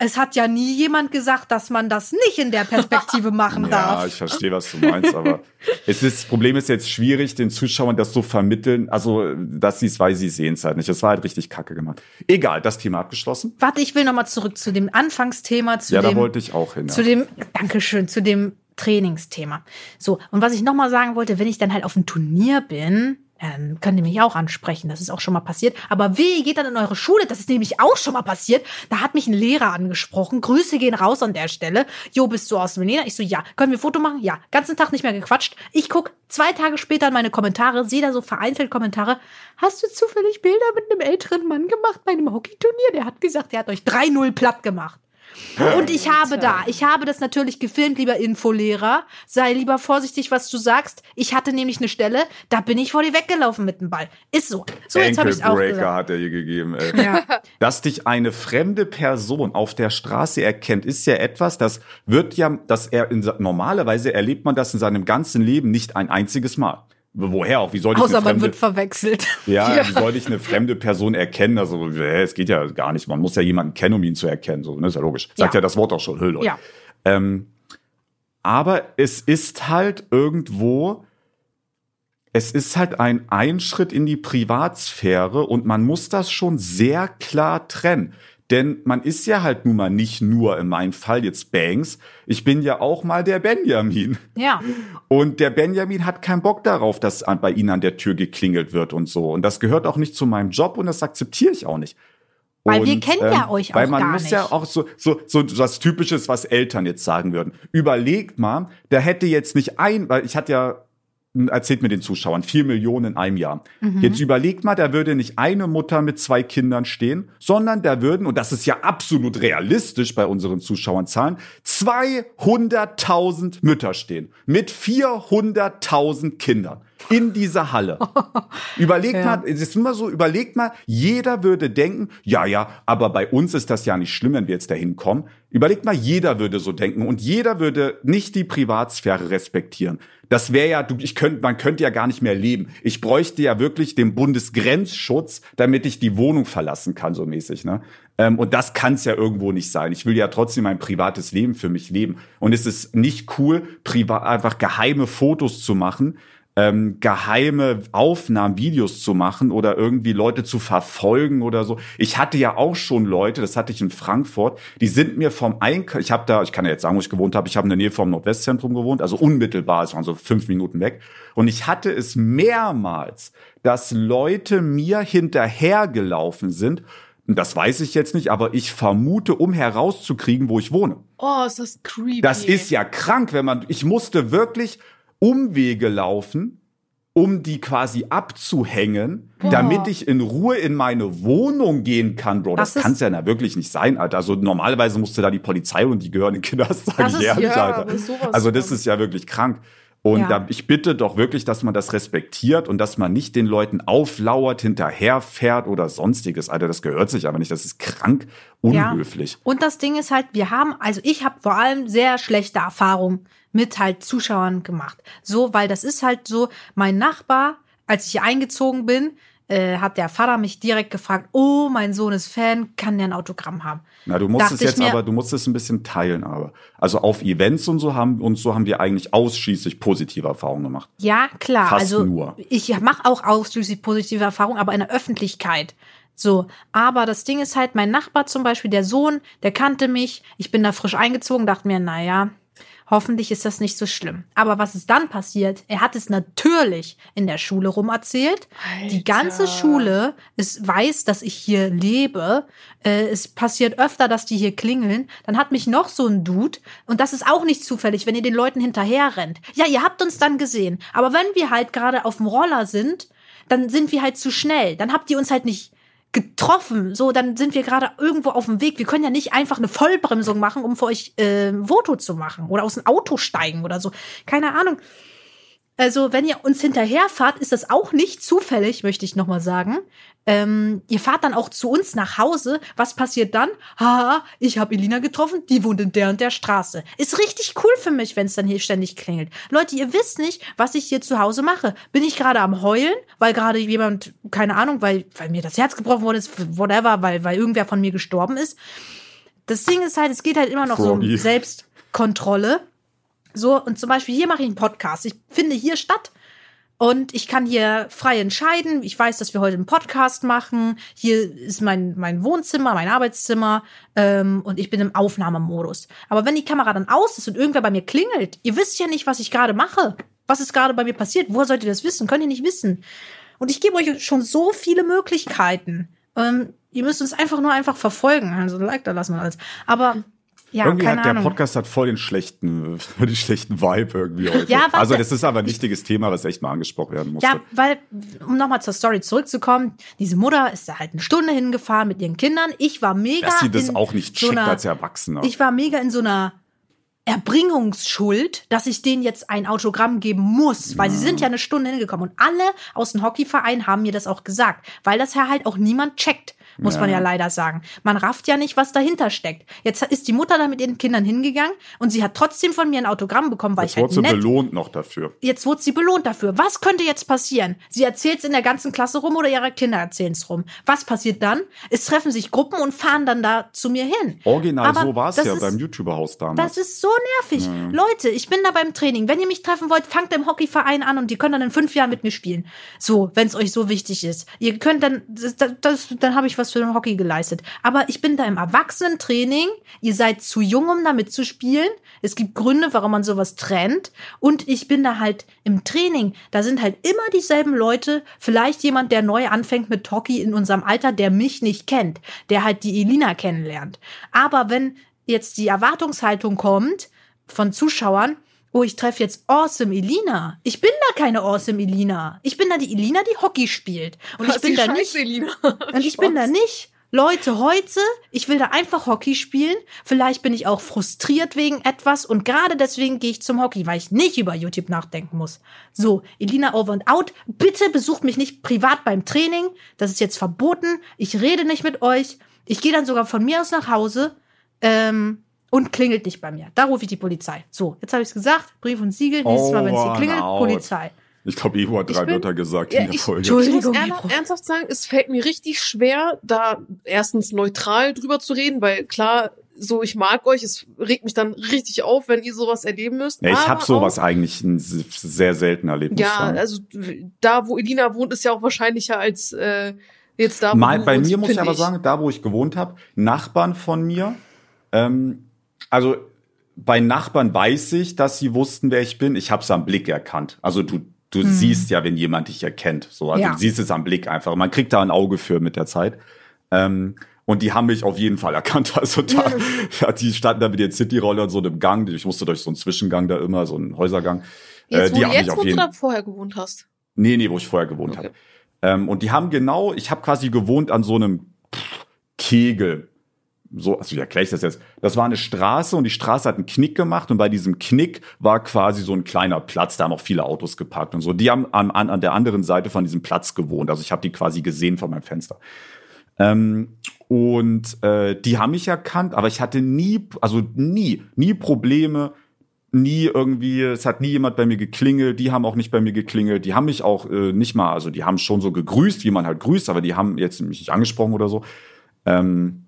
es hat ja nie jemand gesagt, dass man das nicht in der Perspektive machen Ja, darf. ich verstehe, was du meinst, aber es ist, das Problem ist jetzt schwierig, den Zuschauern das so vermitteln, also, dass sie es, weil sie sehen es halt nicht. Das war halt richtig kacke gemacht. Egal, das Thema abgeschlossen. Warte, ich will noch mal zurück zu dem Anfangsthema, zu ja, da dem wollte ich auch hin. zu Ja. dem, Dankeschön, zu dem Trainingsthema. So, und was ich noch mal sagen wollte, wenn ich dann halt auf dem Turnier bin, dann könnt ihr mich auch ansprechen, das ist auch schon mal passiert. Aber wie, ihr geht dann in eure Schule, das ist nämlich auch schon mal passiert. Da hat mich ein Lehrer angesprochen, Grüße gehen raus an der Stelle. Jo, bist du aus dem Lena? Ich so, ja. Können wir Foto machen? Ja. Ganzen Tag nicht mehr gequatscht. Ich guck zwei Tage später in meine Kommentare, sehe da so vereinzelt Kommentare. Hast du zufällig Bilder mit einem älteren Mann gemacht bei einem Hockeyturnier? Der hat gesagt, der hat euch 3-0 platt gemacht. Und ich habe da, ich habe das natürlich gefilmt, lieber Infolehrer. Sei lieber vorsichtig, was du sagst. Ich hatte nämlich eine Stelle, da bin ich vor dir weggelaufen mit dem Ball. Ist so. So, jetzt habe ich auch Breaker gesagt. hat er hier gegeben. Ey. Ja. Dass dich eine fremde Person auf der Straße erkennt, ist ja etwas, das wird ja, dass er in, normalerweise erlebt man das in seinem ganzen Leben nicht ein einziges Mal. Woher auch? Wie soll ich Außer eine man fremde, wird verwechselt. ja, wie soll ich eine fremde Person erkennen? Also, es geht ja gar nicht. Man muss ja jemanden kennen, um ihn zu erkennen. So, ne? Ist ja logisch. Sagt ja, Ja. das Wort auch schon. Hö, Leute. Ja. Ähm, aber es ist halt irgendwo, es ist halt ein Einschritt in die Privatsphäre und man muss das schon sehr klar trennen. Denn man ist ja halt nun mal nicht nur in meinem Fall jetzt Banks. Ich bin ja auch mal der Benjamin. Ja. Und der Benjamin hat keinen Bock darauf, dass bei ihnen an der Tür geklingelt wird und so. Und das gehört auch nicht zu meinem Job und das akzeptiere ich auch nicht. Weil wir Und, kennen ja euch Weil auch man gar muss ja nicht. auch so, so, so was Typisches, was Eltern jetzt sagen würden. Überlegt mal, da hätte jetzt nicht ein, weil ich hatte ja, erzählt mir den Zuschauern, vier Millionen in einem Jahr. Mhm. Jetzt überlegt mal, da würde nicht eine Mutter mit zwei Kindern stehen, sondern da würden, und das ist ja absolut realistisch bei unseren Zuschauernzahlen, 200.000 Mütter stehen mit 400.000 Kindern. In dieser Halle. Überlegt Ja. mal, es ist immer so, überlegt mal, jeder würde denken, ja, ja, aber bei uns ist das ja nicht schlimm, wenn wir jetzt dahin kommen. Überlegt mal, jeder würde so denken und jeder würde nicht die Privatsphäre respektieren. Das wäre ja, du, ich könnte, man könnte ja gar nicht mehr leben. Ich bräuchte ja wirklich den Bundesgrenzschutz, damit ich die Wohnung verlassen kann, so mäßig, ne? Ähm, und das kann es ja irgendwo nicht sein. Ich will ja trotzdem mein privates Leben für mich leben. Und es ist nicht cool, privat einfach geheime Fotos zu machen, ähm, geheime Aufnahmen, Videos zu machen oder irgendwie Leute zu verfolgen oder so. Ich hatte ja auch schon Leute, das hatte ich in Frankfurt, die sind mir vom Einkauf, ich habe da, ich kann ja jetzt sagen, wo ich gewohnt habe, ich habe in der Nähe vom Nordwestzentrum gewohnt, also unmittelbar, es waren so fünf Minuten weg. Und ich hatte es mehrmals, dass Leute mir hinterhergelaufen sind. Das weiß ich jetzt nicht, aber ich vermute, um herauszukriegen, wo ich wohne. Oh, ist das creepy. Das ist ja krank, wenn man, ich musste wirklich Umwege laufen, um die quasi abzuhängen, damit ich in Ruhe in meine Wohnung gehen kann, Bro. Das, Das kann's ja na wirklich nicht sein, Alter. Also normalerweise musste da die Polizei und die gehören in Kinderhaus, sag Das ich ehrlich, ja, Alter. Also das ist ja wirklich krank. Und Ja. da, ich bitte doch wirklich, dass man das respektiert und dass man nicht den Leuten auflauert, hinterherfährt oder sonstiges. Alter, das gehört sich aber nicht. Das ist krank Ja. unhöflich. Und das Ding ist halt, wir haben, also ich habe vor allem sehr schlechte Erfahrungen mit halt Zuschauern gemacht. So, weil das ist halt so, mein Nachbar, als ich hier eingezogen bin, äh, hat der Vater mich direkt gefragt, oh, mein Sohn ist Fan, kann der ein Autogramm haben? Na, du musst es jetzt mir- aber, du musst es ein bisschen teilen, aber. Also auf Events und so haben, und so haben wir eigentlich ausschließlich positive Erfahrungen gemacht. Ja, klar. Fast also nur. ich mache auch ausschließlich positive Erfahrungen, aber in der Öffentlichkeit. So, aber das Ding ist halt, mein Nachbar zum Beispiel, der Sohn, der kannte mich. Ich bin da frisch eingezogen, dachte mir, naja, hoffentlich ist das nicht so schlimm. Aber was ist dann passiert? Er hat es natürlich in der Schule rum erzählt. Die ganze Alter. Schule ist, weiß, dass ich hier lebe. Äh, es passiert öfter, dass die hier klingeln. Dann hat mich noch so ein Dude, und das ist auch nicht zufällig, wenn ihr den Leuten hinterher rennt. Ja, ihr habt uns dann gesehen. Aber wenn wir halt gerade auf dem Roller sind, dann sind wir halt zu schnell. Dann habt ihr uns halt nicht getroffen. So, dann sind wir gerade irgendwo auf dem Weg. Wir können ja nicht einfach eine Vollbremsung machen, um für euch äh, ein Foto zu machen oder aus dem Auto steigen oder so. Keine Ahnung. Also, wenn ihr uns hinterherfahrt, ist das auch nicht zufällig, möchte ich nochmal sagen. Ähm, ihr fahrt dann auch zu uns nach Hause. Was passiert dann? Haha, ich habe Elina getroffen, die wohnt in der und der Straße. Ist richtig cool für mich, wenn es dann hier ständig klingelt. Leute, ihr wisst nicht, was ich hier zu Hause mache. Bin ich gerade am Heulen, weil gerade jemand, keine Ahnung, weil, weil mir das Herz gebrochen worden ist, whatever, weil, weil irgendwer von mir gestorben ist. Das Ding ist halt, es geht halt immer noch so um Froggy. Selbstkontrolle. So, und zum Beispiel hier mache ich einen Podcast. Ich finde hier statt. Und ich kann hier frei entscheiden. Ich weiß, dass wir heute einen Podcast machen. Hier ist mein, mein Wohnzimmer, mein Arbeitszimmer. Ähm, und ich bin im Aufnahmemodus. Aber wenn die Kamera dann aus ist und irgendwer bei mir klingelt, ihr wisst ja nicht, was ich gerade mache. Was ist gerade bei mir passiert? Woher sollt ihr das wissen? Könnt ihr nicht wissen. Und ich gebe euch schon so viele Möglichkeiten. Ähm, ihr müsst uns einfach nur einfach verfolgen. Also ein Like da lassen wir alles. Aber ja, irgendwie hat der Ahnung. Podcast hat voll den schlechten, den schlechten Vibe irgendwie heute. Ja, also das ist aber ein wichtiges Thema, was echt mal angesprochen werden musste. Ja, weil, um nochmal zur Story zurückzukommen, diese Mutter ist da halt eine Stunde hingefahren mit ihren Kindern. Ich war mega. Dass sie das auch nicht so checkt als Erwachsener. Ich war mega in so einer Erbringungsschuld, dass ich denen jetzt ein Autogramm geben muss, weil sie sind ja eine Stunde hingekommen. Und alle aus dem Hockeyverein haben mir das auch gesagt, weil das ja halt auch niemand checkt. Muss man ja leider sagen. Man rafft ja nicht, was dahinter steckt. Jetzt ist die Mutter da mit ihren Kindern hingegangen und sie hat trotzdem von mir ein Autogramm bekommen, weil Jetzt ich wurde halt sie nett belohnt noch dafür. jetzt wurde sie belohnt dafür. Was könnte jetzt passieren? Sie erzählt es in der ganzen Klasse rum oder ihre Kinder erzählen es rum. Was passiert dann? Es treffen sich Gruppen und fahren dann da zu mir hin. Original, Aber so war es ja ist- beim YouTuber-Haus damals. Das ist so nervig. Leute, ich bin da beim Training. Wenn ihr mich treffen wollt, fangt im Hockeyverein an und ihr könnt dann in fünf Jahren mit mir spielen. So, wenn es euch so wichtig ist. Ihr könnt dann, das, das, dann habe ich was für den Hockey geleistet. Aber ich bin da im Erwachsenentraining. Ihr seid zu jung, um da mitzuspielen. Es gibt Gründe, warum man sowas trennt. Und ich bin da halt im Training. Da sind halt immer dieselben Leute. Vielleicht jemand, der neu anfängt mit Hockey in unserem Alter, der mich nicht kennt. Der halt die Elina kennenlernt. Aber wenn jetzt die Erwartungshaltung kommt von Zuschauern, oh, ich treffe jetzt Awesome Elina. Ich bin da keine Awesome Elina. Ich bin da die Elina, die Hockey spielt. Und ich bin da nicht Elina. und ich bin da nicht, Leute, heute, ich will da einfach Hockey spielen. Vielleicht bin ich auch frustriert wegen etwas und gerade deswegen gehe ich zum Hockey, weil ich nicht über YouTube nachdenken muss. So, Elina over and out. Bitte besucht mich nicht privat beim Training. Das ist jetzt verboten. Ich rede nicht mit euch. Ich gehe dann sogar von mir aus nach Hause ähm, und klingelt nicht bei mir. Da rufe ich die Polizei. So, jetzt habe ich es gesagt. Brief und Siegel. Nächstes Mal, wenn es hier klingelt, out. Polizei. Ich glaube, Ivo hat drei bin- Wörter gesagt Ja, in der ich- Folge. Ich muss Entschuldigung, ehrlich- Ebro. ernsthaft sagen, es fällt mir richtig schwer, da erstens neutral drüber zu reden, weil klar, so ich mag euch, es regt mich dann richtig auf, wenn ihr sowas erleben müsst. Ja, ich habe sowas auch- eigentlich sehr selten erlebt. muss ich Ja, sagen. also da, wo Elina wohnt, ist ja auch wahrscheinlicher als äh, jetzt da, wo Mal, du bei mir muss ich aber sagen, da wo ich gewohnt habe, Nachbarn von mir, ähm, also bei Nachbarn weiß ich, dass sie wussten, wer ich bin. Ich habe es am Blick erkannt. Also du, du siehst ja, wenn jemand dich erkennt. So, also Ja. du siehst es am Blick einfach. Man kriegt da ein Auge für mit der Zeit. Ähm, und die haben mich auf jeden Fall erkannt. Also da, ja, die standen da mit den City-Rollern so im Gang. Ich musste durch so einen Zwischengang da immer, so einen Häusergang. Jetzt, Äh, wo die du haben mich jetzt auf wohnst jeden oder vorher gewohnt hast? Nee, nee, wo ich vorher gewohnt Okay. habe. Ähm, und die haben genau, ich habe quasi gewohnt an so einem Kegel. So, also wie erkläre ich das jetzt? Das war eine Straße und die Straße hat einen Knick gemacht und bei diesem Knick war quasi so ein kleiner Platz, da haben auch viele Autos geparkt und so. Die haben an, an, der anderen Seite von diesem Platz gewohnt. Also ich habe die quasi gesehen von meinem Fenster. Ähm, und äh, die haben mich erkannt, aber ich hatte nie, also nie, nie Probleme, nie irgendwie, es hat nie jemand bei mir geklingelt, die haben auch nicht bei mir geklingelt, die haben mich auch äh, nicht mal, also die haben schon so gegrüßt, wie man halt grüßt, aber die haben jetzt mich nicht angesprochen oder so. Ähm,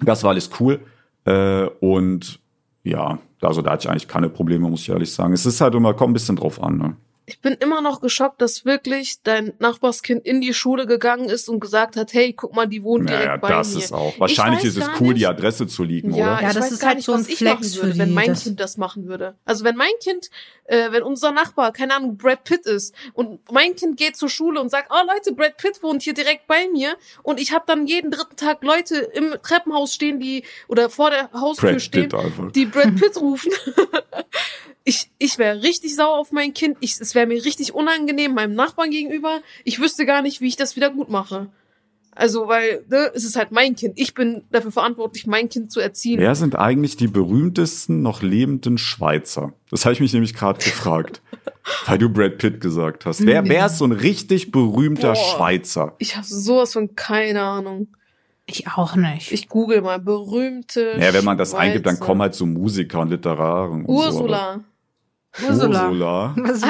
das war alles cool. Äh, und ja, also da hatte ich eigentlich keine Probleme, muss ich ehrlich sagen. Es ist halt immer, kommt ein bisschen drauf an. Ne? Ich bin immer noch geschockt, dass wirklich dein Nachbarskind in die Schule gegangen ist und gesagt hat, hey, guck mal, die wohnt direkt Naja, bei das mir. ist auch. Wahrscheinlich ist es cool, nicht- die Adresse zu liegen, Ja, oder? Ja, ich das weiß ist gar halt nicht, so ein was ich Flex würde, wenn mein das- Kind das machen würde. Also wenn mein Kind, äh, wenn unser Nachbar, keine Ahnung, Brad Pitt ist und mein Kind geht zur Schule und sagt, oh Leute, Brad Pitt wohnt hier direkt bei mir und ich habe dann jeden dritten Tag Leute im Treppenhaus stehen, die oder vor der Haustür Brad stehen, die Brad Pitt rufen. Ich, ich wäre richtig sauer auf mein Kind. Ich, es wäre mir richtig unangenehm meinem Nachbarn gegenüber. Ich wüsste gar nicht, wie ich das wieder gut mache. Also, weil ne, es ist halt mein Kind. Ich bin dafür verantwortlich, mein Kind zu erziehen. Wer sind eigentlich die berühmtesten noch lebenden Schweizer? Das habe ich mich nämlich gerade gefragt, weil du Brad Pitt gesagt hast. Wer, wer ist so ein richtig berühmter Boah. Schweizer? Ich habe sowas von keine Ahnung. Ich auch nicht. Ich google mal berühmte. Ja, wenn man das Schweizer. eingibt, dann kommen halt so Musiker und Literaren. Und Ursula. So. Ursula. Ursula. Was Ach,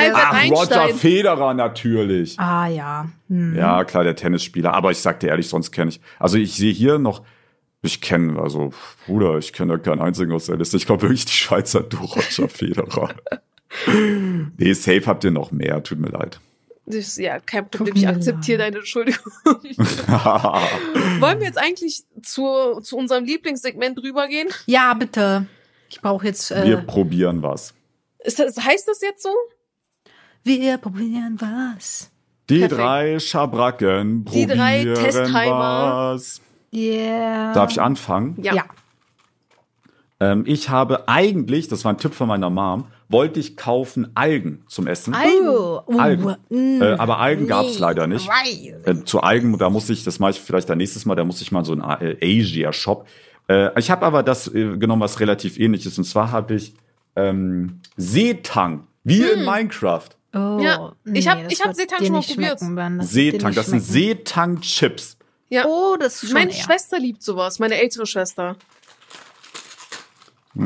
Roger Einstein. Federer natürlich. ah ja. Hm. Ja, klar, der Tennisspieler. Aber ich sag dir ehrlich, sonst kenne ich. Also ich sehe hier noch, ich kenne, also Bruder, ich kenne da keinen einzigen aus der Liste. Ich glaube wirklich die Schweizer du Roger Federer. nee, safe habt ihr noch mehr, tut mir leid. Ist ja kein Problem. Ich akzeptiere deine Entschuldigung. Wollen wir jetzt eigentlich zu, zu unserem Lieblingssegment rübergehen? Ja, bitte. Ich brauche jetzt. Wir Äh, probieren was. Ist das, heißt das jetzt so? wir probieren was. Die Perfekt. drei Schabracken Die probieren drei Testheimer. was. Yeah. Darf ich anfangen? Ja. Ja. Ähm, ich habe eigentlich, das war ein Tipp von meiner Mom, wollte ich kaufen Algen zum Essen. Algen. Oh, uh, Algen. mm, Äh, aber Algen gab's nee, leider nicht. Äh, zu Algen, da muss ich, das mache ich vielleicht dann nächstes Mal, da muss ich mal so einen äh, Asia-Shop. Äh, ich habe aber das äh, genommen, was relativ ähnlich ist. Und zwar habe ich ähm, Seetang, wie in Minecraft. Oh, Ja, ich hab- ich hab Seetang schon mal probiert. Das Seetang, das sind. Seetang-Chips. Ja. Oh, das ist schon Meine eher. Schwester liebt sowas, meine ältere Schwester.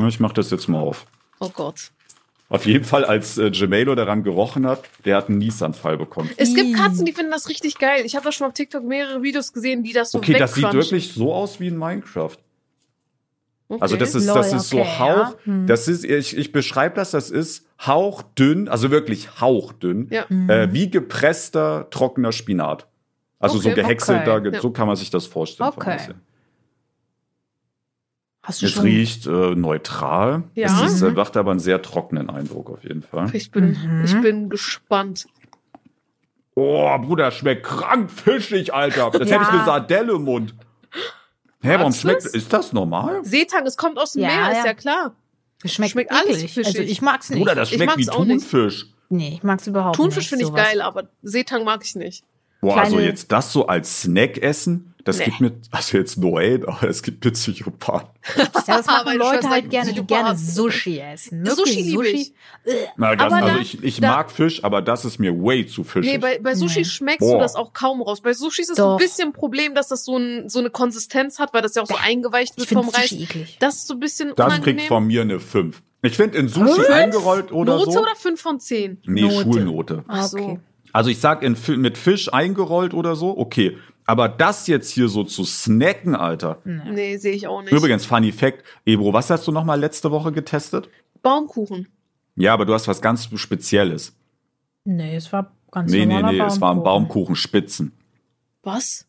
Ich mache das jetzt mal auf. Oh Gott. Auf jeden Fall, als äh, Gemelo daran gerochen hat, der hat einen Niesanfall bekommen. Es gibt. Katzen, die finden das richtig geil. Ich habe da schon auf TikTok mehrere Videos gesehen, die das so Okay, das sieht wirklich so aus wie in Minecraft. Okay. Also das ist, Lol, das ist so okay, hauch, ja. Hm. das ist, ich, ich beschreibe das, das ist hauchdünn, also wirklich hauchdünn, Ja. äh, wie gepresster, trockener Spinat. Also so Okay, gehäckselter, okay. ge- so kann man sich das vorstellen. Okay. Hast du Es schon? riecht äh, neutral, Ja. es ist, Mhm. macht aber einen sehr trockenen Eindruck auf jeden Fall. Ich bin, Mhm. ich bin gespannt. Oh, Bruder, schmeckt krank fischig, Alter. Das Ja. hätte ich eine Sardelle im Mund. Hä, warum Magst schmeckt, du's? ist das normal? Seetang, es kommt aus dem Ja, Meer, ist ja. ja klar. Schmeckt, Schmeckt alles eklig. fischig. Also ich mag's nicht. Bruder, das Ich schmeckt wie mag's auch nicht. Thunfisch. nee, ich mag's überhaupt Thunfisch nicht. finde ich sowas. geil, aber Seetang mag ich nicht. Boah, kleine, also jetzt das so als Snack essen, das Nee. gibt mir, also jetzt no hate, aber es gibt mir Psychopathen. Ja, das machen Leute halt gerne, die gerne Sushi essen. Sushi Wirklich, liebe ich. Na, das, Aber also ich, ich da- mag Fisch, aber das ist mir way zu fischig. Nee, bei, bei Sushi Nee. schmeckst Boah. du das auch kaum raus. Bei Sushi ist es Doch. ein bisschen ein Problem, dass das so, ein, so eine Konsistenz hat, weil das ja auch so eingeweicht Ich wird vom Reis. Sushi eklig. Das ist so ein bisschen das unangenehm. kriegt von mir eine 5. Ich finde in Sushi Fünf? eingerollt oder Note so. oder 5 von 10? nee, Note. Schulnote. Ach so. Okay. Also ich sag in, mit Fisch eingerollt oder so, okay. Aber das jetzt hier so zu snacken, Alter. Nee, sehe ich auch nicht. Übrigens, Funny Fact, Ebro, was hast du noch mal letzte Woche getestet? Baumkuchen. Ja, aber du hast was ganz Spezielles. Nee, es war ganz Nee, nee, normaler nee, es waren Baumkuchen. Baumkuchenspitzen. Was?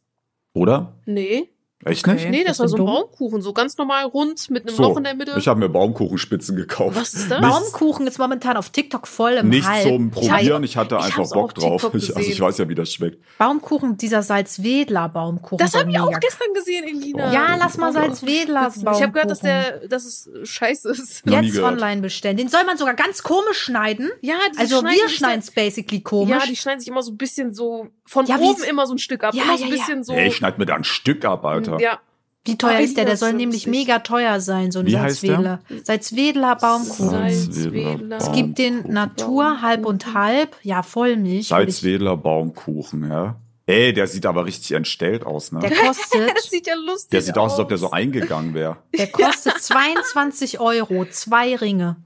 Oder? Nee. Echt Okay. nicht? Nee, das das war ist so ein dumm. Baumkuchen, so ganz normal rund mit einem So, Loch in der Mitte. ich habe mir Baumkuchenspitzen gekauft. Was ist das? Baumkuchen ist momentan auf TikTok voll im nicht Hype. zum Probieren, ich hatte ich einfach Bock auf drauf. Ich, also ich weiß ja, wie das schmeckt. Baumkuchen, dieser Salzwedler Baumkuchen. das haben wir auch gestern gesehen, Elina. Ja, lass mal Ja. Salzwedlers Baumkuchen. Ich habe gehört, dass der, dass es scheiße ist. Jetzt online bestellen. Den soll man sogar ganz komisch schneiden. Ja, die Also schneiden wir schneiden es basically komisch. Ja, die schneiden sich immer so ein bisschen so von Ja, oben immer so ein Stück ab. Ja, immer so ja, ein ja. bisschen so. Ey, ich schneid mir da ein Stück ab, Alter. Ja. Wie teuer Ah, ist der? Der das soll nämlich mega teuer sein, so ein Wie? Salzwedler. Salzwedler Baumkuchen. Salzwedler. Es gibt den Baumkuchen. Natur halb und halb. Ja, Vollmilch. Salzwedler Baumkuchen, ja. Ey, der sieht aber richtig entstellt aus, ne? Der Das kostet, sieht ja lustig Der sieht aus, als ob der so eingegangen wäre. der kostet 22 Euro. Zwei Ringe.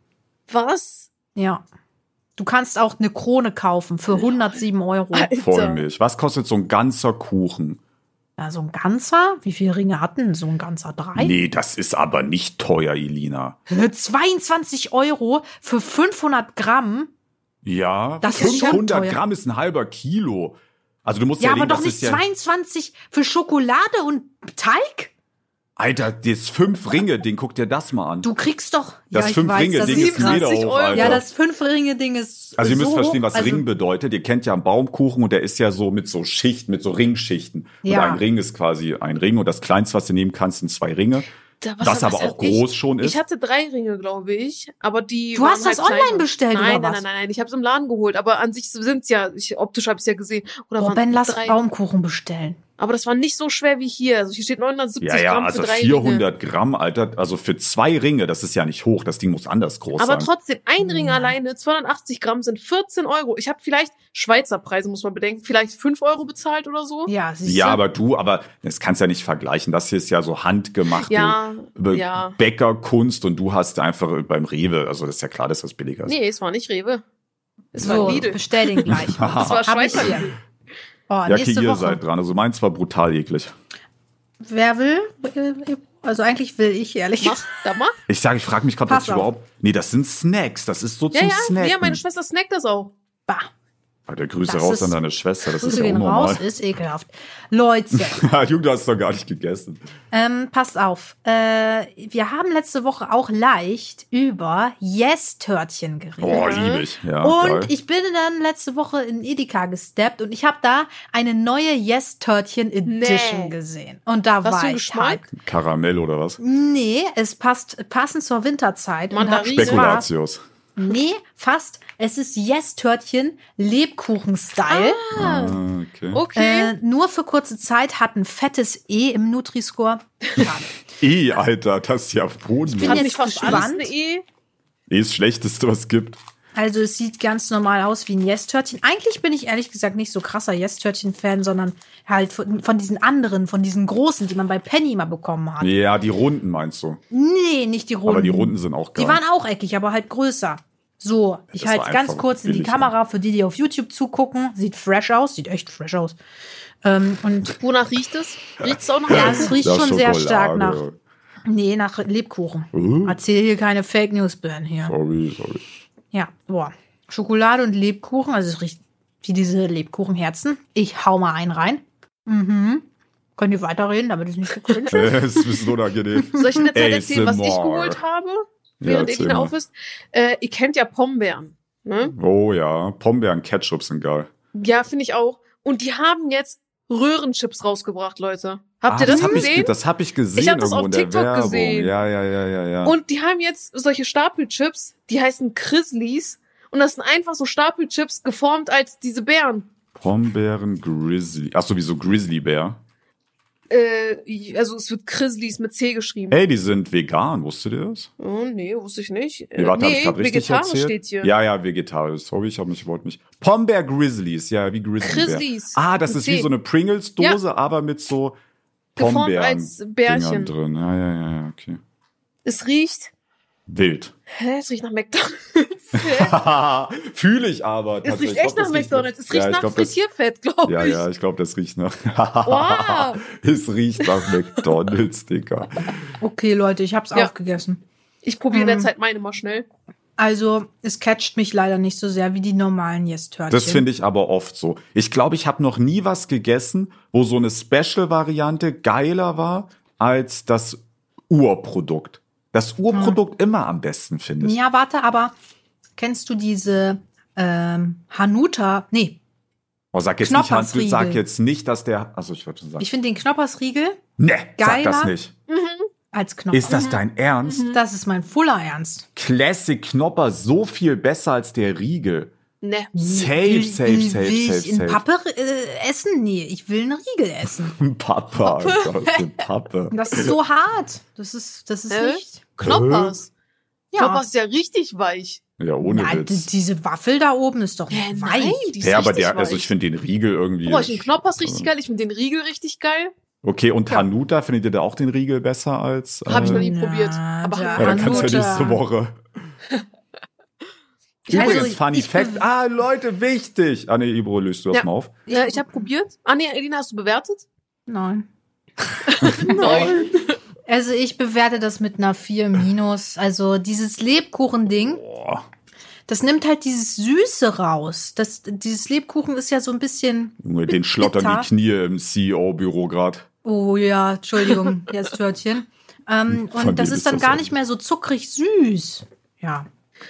Was? Ja. Du kannst auch eine Krone kaufen für 107 Euro. Alter. Vollmilch. Was kostet so ein ganzer Kuchen? So ein ganzer? Wie viele Ringe hatten so ein ganzer? Drei? Nee, das ist aber nicht teuer, Elina. 22 Euro für 500 Gramm? Ja, Das ist schon 500 teuer. Gramm ist ein halber Kilo. Also du musst ja, Ja, aber legen, doch nicht ist ja, 22 für Schokolade und Teig? Alter, das fünf Ringe, den guck dir das mal an. Du kriegst doch. das ja, ich fünf weiß, Ringe das Ding ist ein Meter 27 hoch, Euro. Alter. Ja, das Fünf-Ringe-Ding ist. also ihr müsst so verstehen, hoch. was also, Ring bedeutet. Ihr kennt ja einen Baumkuchen und der ist ja so mit so Schichten, mit so Ringschichten. Ja. Und ein Ring ist quasi ein Ring und das kleinste, was du nehmen kannst, sind zwei Ringe. Da- Was aber hab auch groß ich? schon ist. Ich hatte drei Ringe, glaube ich, aber die. Du hast das halt online bestellt, nein, oder nein, was? nein, nein, nein. Ich habe es im Laden geholt, aber an sich sind's ja. Ich, optisch habe ich ja gesehen. Oder Boah, Ben, lass drei. Baumkuchen bestellen. Aber das war nicht so schwer wie hier. Also hier steht 970 Ja, ja, Gramm also für drei 400 Gramm, Alter. Also für zwei Ringe, das ist ja nicht hoch. Das Ding muss anders groß Ringe. Aber sein. trotzdem, ein Ring Ja. alleine, 280 Gramm sind 14 Euro. Ich habe vielleicht Schweizer Preise, muss man bedenken, vielleicht 5 Euro bezahlt oder so. Ja, siehst Ja, aber du, aber das kannst du ja nicht vergleichen. Das hier ist ja so handgemachte Ja, Be- ja. Bäckerkunst und du hast einfach beim Rewe. Also das ist ja klar, dass das billiger ist. Nee, es war nicht Rewe. Es So, war Lidl. bestell den gleich. Es war Schweizer. Oh, ja, okay, nächste ihr Woche. seid dran. Also meins war brutal eklig. Wer will? Also eigentlich will ich, ehrlich Mach, da mach. Ich sage, ich frage mich gerade, was auf. überhaupt. Nee, das sind Snacks. Das ist so Ja, zum ja, Snacken. ja, meine Schwester snackt das auch. Bah, Alter, Grüße Das raus ist- an deine Schwester. Das Grüße ist ja gehen unnormal. raus, ist ekelhaft. Leute, Junge, du hast doch gar nicht gegessen. ähm, passt auf. Äh, wir haben letzte Woche auch leicht über Yes-Törtchen geredet. Oh, liebe ich. Ja, Und geil. ich bin dann letzte Woche in Edeka gesteppt und ich habe da eine neue Yes Törtchen Edition Nee. gesehen. Und da Was war ich Geschmack? halt. Karamell oder was? Nee, es passt passend zur Winterzeit. und hat Mandarine. Nee, fast. Es ist Yes Törtchen Lebkuchen-Style. Ah, okay. Okay. Äh, nur für kurze Zeit hat ein fettes E im Nutri-Score. Eh, Alter, das ist ja bodenlos. bin Hat jetzt nicht fast gespannt. eine E? Eh, das Schlechteste, was es gibt. Also es sieht ganz normal aus wie ein Yes-Törtchen. Eigentlich bin ich ehrlich gesagt nicht so krasser Yes-Törtchen-Fan, sondern halt von, von diesen anderen, von diesen großen, die man bei Penny mal bekommen hat. Ja, die Runden meinst du. Nee, nicht die runden. Aber die Runden sind auch geil. Die waren auch eckig, aber halt größer. So, ich halte ganz kurz in die Kamera für die, die auf YouTube zugucken. Sieht fresh aus, sieht echt fresh aus. Ähm, und Wonach riecht es? Riecht es auch noch? Ja, nach? es riecht schon sehr stark nach. Nee, nach Lebkuchen. Uh. Erzähl hier keine Fake News, Ben hier. Sorry, sorry. Ja, boah. Schokolade und Lebkuchen, also es riecht wie diese Lebkuchenherzen. Ich hau mal einen rein. Mhm. Könnt ihr weiterreden, damit es nicht so cringe ist? Es ist ein bisschen unangenehm. Soll ich in der Zeit erzählen, was ich geholt habe? Ja, Während erzähl Elina mal. auf ist. Äh, ihr kennt ja Pombeeren. Ne? Oh ja, Pombeeren, Ketchup sind geil. Ja, finde ich auch. Und die haben jetzt Röhrenchips rausgebracht, Leute. Habt Ah, ihr das, hab gesehen? Ich, das habe ich gesehen Ich hab das auf TikTok gesehen. Ja, ja, ja, ja, ja. Und die haben jetzt solche Stapelchips, die heißen Chrisleys. Und das sind einfach so Stapelchips geformt als diese Bären. Pombeeren Grizzly. Ach sowieso Grizzly Bear. Äh, also es wird Grizzlies mit C geschrieben. Ey, die sind vegan, wusstet ihr das? Oh, nee, wusste ich nicht. Nee, warte, hab ich vegetarisch erzählt? steht hier. Ja, ja, vegetarisch. Sorry, ich habe mich wollte mich. Pombeer Grizzlies, ja, wie Grizzlies. Bear. Ah, das ist wie C. so eine Pringles-Dose, aber mit so Pombeeren als Bärchen. drin. Ja, ja, ja, ja, okay. Es riecht. Wild. Hä, es riecht nach McDonalds. Fühle ich aber. es riecht echt glaub, nach McDonalds. Es riecht ja, nach glaub, Frittierfett, glaube Ja, ich. ja, ich glaube, das riecht nach. Wow. es riecht nach McDonalds, Digga. Okay, Leute, ich hab's Ja. aufgegessen. Ich probiere Mhm. Zeit meine mal schnell. Also, es catcht mich leider nicht so sehr wie die normalen Yes-Törtchen. Das finde ich aber oft so. Ich glaube, ich habe noch nie was gegessen, wo so eine Special-Variante geiler war als das Urprodukt. Das Urprodukt immer am besten, finde ich. Ja, warte, aber kennst du diese ähm, Hanuta? Nee, Oh, sag jetzt nicht, sag jetzt nicht, dass der. Also ich würde schon sagen. ich finde den Knoppersriegel Nee, sag Geiler. das nicht. als Knopper. Ist das dein Ernst? Das ist mein fuller Ernst. Classic Knopper so viel besser als der Riegel. Ne. Safe, safe, will, safe, will safe, ich in safe. Pappe äh, essen? Nee, ich will einen Riegel essen. Papa, Alter, eine Pappe. Das ist so hart. Das ist, das ist Hä? nicht. Knoppers. Ja. Knoppers ist ja richtig weich. Ja, ohne Nein, Witz. diese Waffel da oben ist doch Hä, weich. nein, die ist Ja, aber der, also ich finde den Riegel irgendwie. Boah, ich finde Knoppers richtig geil. Ich finde den Riegel richtig geil. Okay, und Hanuta, findet ihr da auch den Riegel besser als? Hab ich noch äh, nie Na, probiert. Aber Ja, dann kannst du ja Hanuta. nächste Woche. Übrigens, Also, Funny ich- Fact. Ah, Leute, wichtig. Ah, nee, Ibro, löst du das Ja. mal auf. äh, ich habe probiert. Ah nee, Elina, hast du bewertet? Nein. Nein. Also ich bewerte das mit einer 4 minus. Also dieses Lebkuchen-Ding, Boah. das nimmt halt dieses Süße raus. Das, dieses Lebkuchen ist ja so ein bisschen, Junge, den schlottern Bitter. die Knie im CEO-Büro grad. oh ja, Entschuldigung, jetzt Törtchen. Ähm, Von und das ist dann das gar nicht mehr so zuckrig süß. Ja,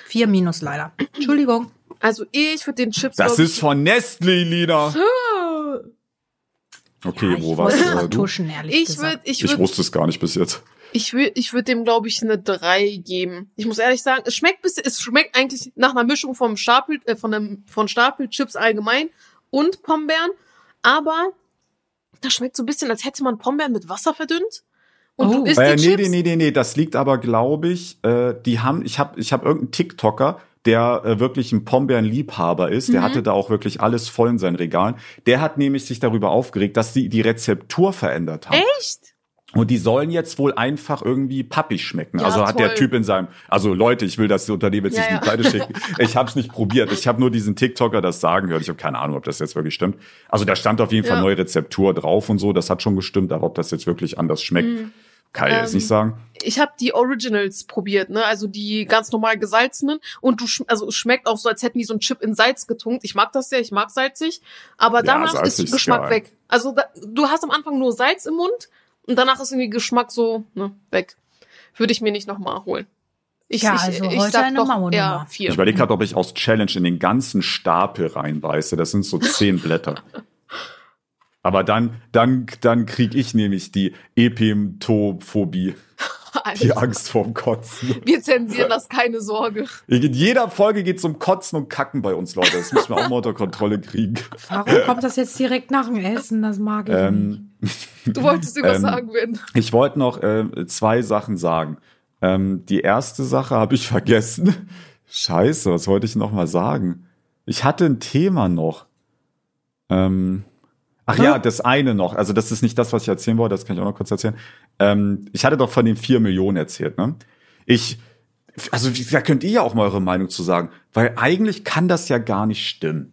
4 minus leider. Entschuldigung. Also ich würde den Chips. Das ist von Nestle, Lina. Okay, Ja, ich was? wollte Äh, du? ehrlich Ich würde, ich Ich würde, wusste es gar nicht bis jetzt. ich würde, ich würde dem glaube ich eine 3 geben. Ich muss ehrlich sagen, es schmeckt bisschen, es schmeckt eigentlich nach einer Mischung vom Stapel, äh, von einem, von Stapelchips allgemein und Pombeeren, aber das schmeckt so ein bisschen, als hätte man Pombeeren mit Wasser verdünnt. Und Oh. du isst Äh, die nee, Chips. nee, nee, nee, nee, das liegt aber, glaube ich, äh, die haben, ich habe ich hab irgendeinen TikToker, der äh, wirklich ein Pombeeren-Liebhaber ist, der Mhm. hatte da auch wirklich alles voll in seinen Regalen. Der hat nämlich sich darüber aufgeregt, dass die die Rezeptur verändert haben. Echt? Und die sollen jetzt wohl einfach irgendwie pappig schmecken. Ja, also hat der toll. Typ in seinem, also Leute, ich will das Unternehmen jetzt Ja, nicht in ja. die Pleite schicken. Ich habe es nicht probiert. Ich habe nur diesen TikToker das sagen gehört. Ich habe keine Ahnung, ob das jetzt wirklich stimmt. Also da stand auf jeden Fall neue Rezeptur drauf und so. Das hat schon gestimmt. Aber ob das jetzt wirklich anders schmeckt, kann ich jetzt Ähm, nicht sagen. Ich habe die Originals probiert, ne? Also die ganz normal gesalzenen und du sch also es schmeckt auch so, als hätten die so einen Chip in Salz getunkt. Ich mag das ja, ich mag salzig, aber Ja, danach salzig ist ist Geschmack geil. weg. Also da, du hast am Anfang nur Salz im Mund und danach ist irgendwie Geschmack so ne, weg. Würde ich mir nicht nochmal holen. Ich, Ja, ich, also ich heute sag eine doch eher vier. Ich überlege gerade, ob ich aus Challenge in den ganzen Stapel reinbeiße. Das sind so zehn Blätter. Aber dann, dann, dann krieg ich nämlich die Epimtophobie, die Angst vorm Kotzen. wir zensieren das, keine Sorge. In jeder Folge geht's um Kotzen und Kacken bei uns, Leute. Das müssen wir auch mal unter Kontrolle kriegen. Warum kommt das jetzt direkt nach dem Essen? Das mag ich nicht. Ähm, Du wolltest irgendwas Ähm, sagen, Ben. ich wollte noch äh, zwei Sachen sagen. Ähm, die erste Sache habe ich vergessen. Scheiße, was wollte ich noch mal sagen? Ich hatte ein Thema noch. Ähm, ach ja, das eine noch. Also das ist nicht das, was ich erzählen wollte. Das kann ich auch noch kurz erzählen. Ähm, ich hatte doch von den vier Millionen erzählt. Ne? Ich, also da könnt ihr ja auch mal eure Meinung zu sagen, weil eigentlich kann das ja gar nicht stimmen.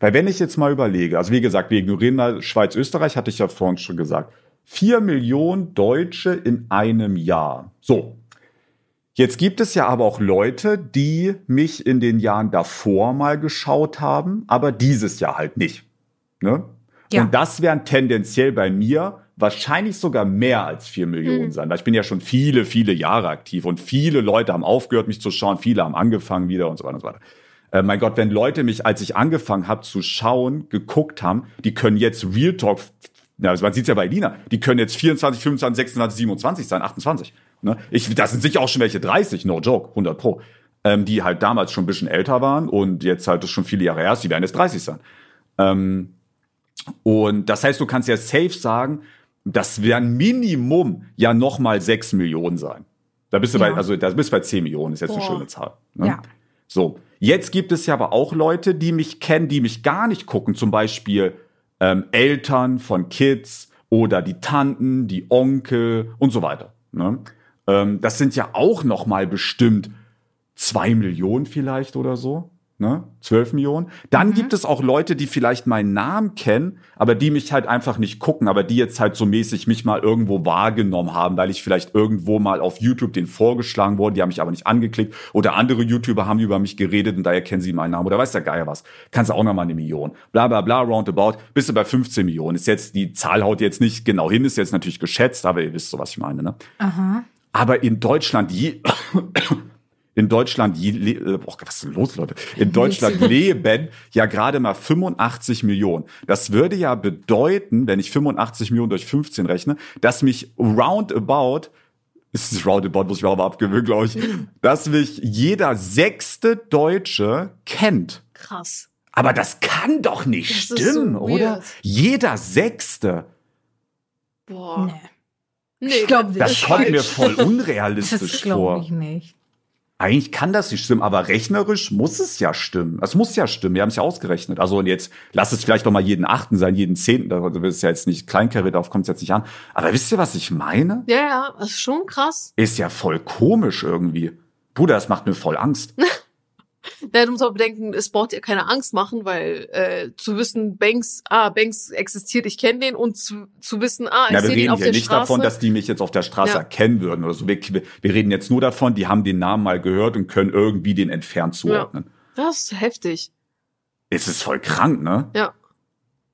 Weil wenn ich jetzt mal überlege, also wie gesagt, wir ignorieren mal Schweiz, Österreich, hatte ich ja vorhin schon gesagt. Vier Millionen Deutsche in einem Jahr. So. Jetzt gibt es ja aber auch Leute, die mich in den Jahren davor mal geschaut haben, aber dieses Jahr halt nicht. Ne? Ja. Und das wären tendenziell bei mir wahrscheinlich sogar mehr als vier Millionen Mhm. sein. Weil ich bin ja schon viele, viele Jahre aktiv und viele Leute haben aufgehört, mich zu schauen, viele haben angefangen wieder und so weiter und so weiter. Äh, mein Gott, wenn Leute mich, als ich angefangen habe zu schauen, geguckt haben, die können jetzt Real Talk, ja, also man sieht's ja bei Lina, die können jetzt 24, 25, 26, 27 sein, 28. Ne? Ich, das sind sicher auch schon welche 30, no joke, 100 pro. Ähm, die halt damals schon ein bisschen älter waren und jetzt halt das schon viele Jahre her ist, die werden jetzt 30 sein. Ähm, und das heißt, du kannst ja safe sagen, das werden Minimum ja noch mal sechs Millionen sein. Da bist du Ja. bei, also da bist du bei 10 Millionen, ist jetzt eine Boah. schöne Zahl. Ne? Ja. So, jetzt gibt es ja aber auch Leute, die mich kennen, die mich gar nicht gucken, zum Beispiel ähm, Eltern von Kids oder die Tanten, die Onkel und so weiter. Ne? Ähm, das sind ja auch noch mal bestimmt zwei Millionen vielleicht oder so. Ne? 12 Millionen. Dann gibt es auch Leute, die vielleicht meinen Namen kennen, aber die mich halt einfach nicht gucken, aber die jetzt halt so mäßig mich mal irgendwo wahrgenommen haben, weil ich vielleicht irgendwo mal auf YouTube den vorgeschlagen wurde, die haben mich aber nicht angeklickt oder andere YouTuber haben über mich geredet und daher kennen sie meinen Namen oder weiß der Geier was. Kannst du auch noch mal eine Million. Bla bla bla, roundabout, bist du bei 15 Millionen. Ist jetzt, die Zahl haut jetzt nicht genau hin, ist jetzt natürlich geschätzt, aber ihr wisst so, was ich meine, ne? Aha. Aber in Deutschland je, in Deutschland äh, boah, was ist denn los, Leute? In Deutschland leben ja gerade mal 85 Millionen. Das würde ja bedeuten, wenn ich 85 Millionen durch 15 rechne, dass mich roundabout ist es roundabout, muss ich mir auch mal abgewöhnen, glaube ich, dass mich jeder sechste Deutsche kennt. Krass. Aber das kann doch nicht Das ist so stimmen, oder? weird. Jeder sechste. Boah. Nee. Nee, Ich glaub, Das ist kommt mir falsch. voll Das unrealistisch vor. glaube ich nicht. Eigentlich kann das nicht stimmen, aber rechnerisch muss es ja stimmen. Es muss ja stimmen. Wir haben es ja ausgerechnet. Also und jetzt lass es vielleicht noch mal jeden Achten sein, jeden Zehnten. Da ist ja jetzt nicht Kleinkarre, darauf kommt es jetzt nicht an. Aber wisst ihr, was ich meine? Ja, ja, das ist schon krass. Ist ja voll komisch irgendwie. Bruder, das macht mir voll Angst. Ja, du musst aber bedenken, es braucht dir keine Angst machen, weil äh, zu wissen, Banks, ah, Banks existiert, ich kenne den und zu, zu wissen, ah, ich Ja, wir sehe den reden auf hier der nicht Straße. davon, dass die mich jetzt auf der Straße Ja. erkennen würden oder so. Wir, wir reden jetzt nur davon, die haben den Namen mal gehört und können irgendwie den entfernt zuordnen. das ist heftig. Es ist voll krank, ne? Ja.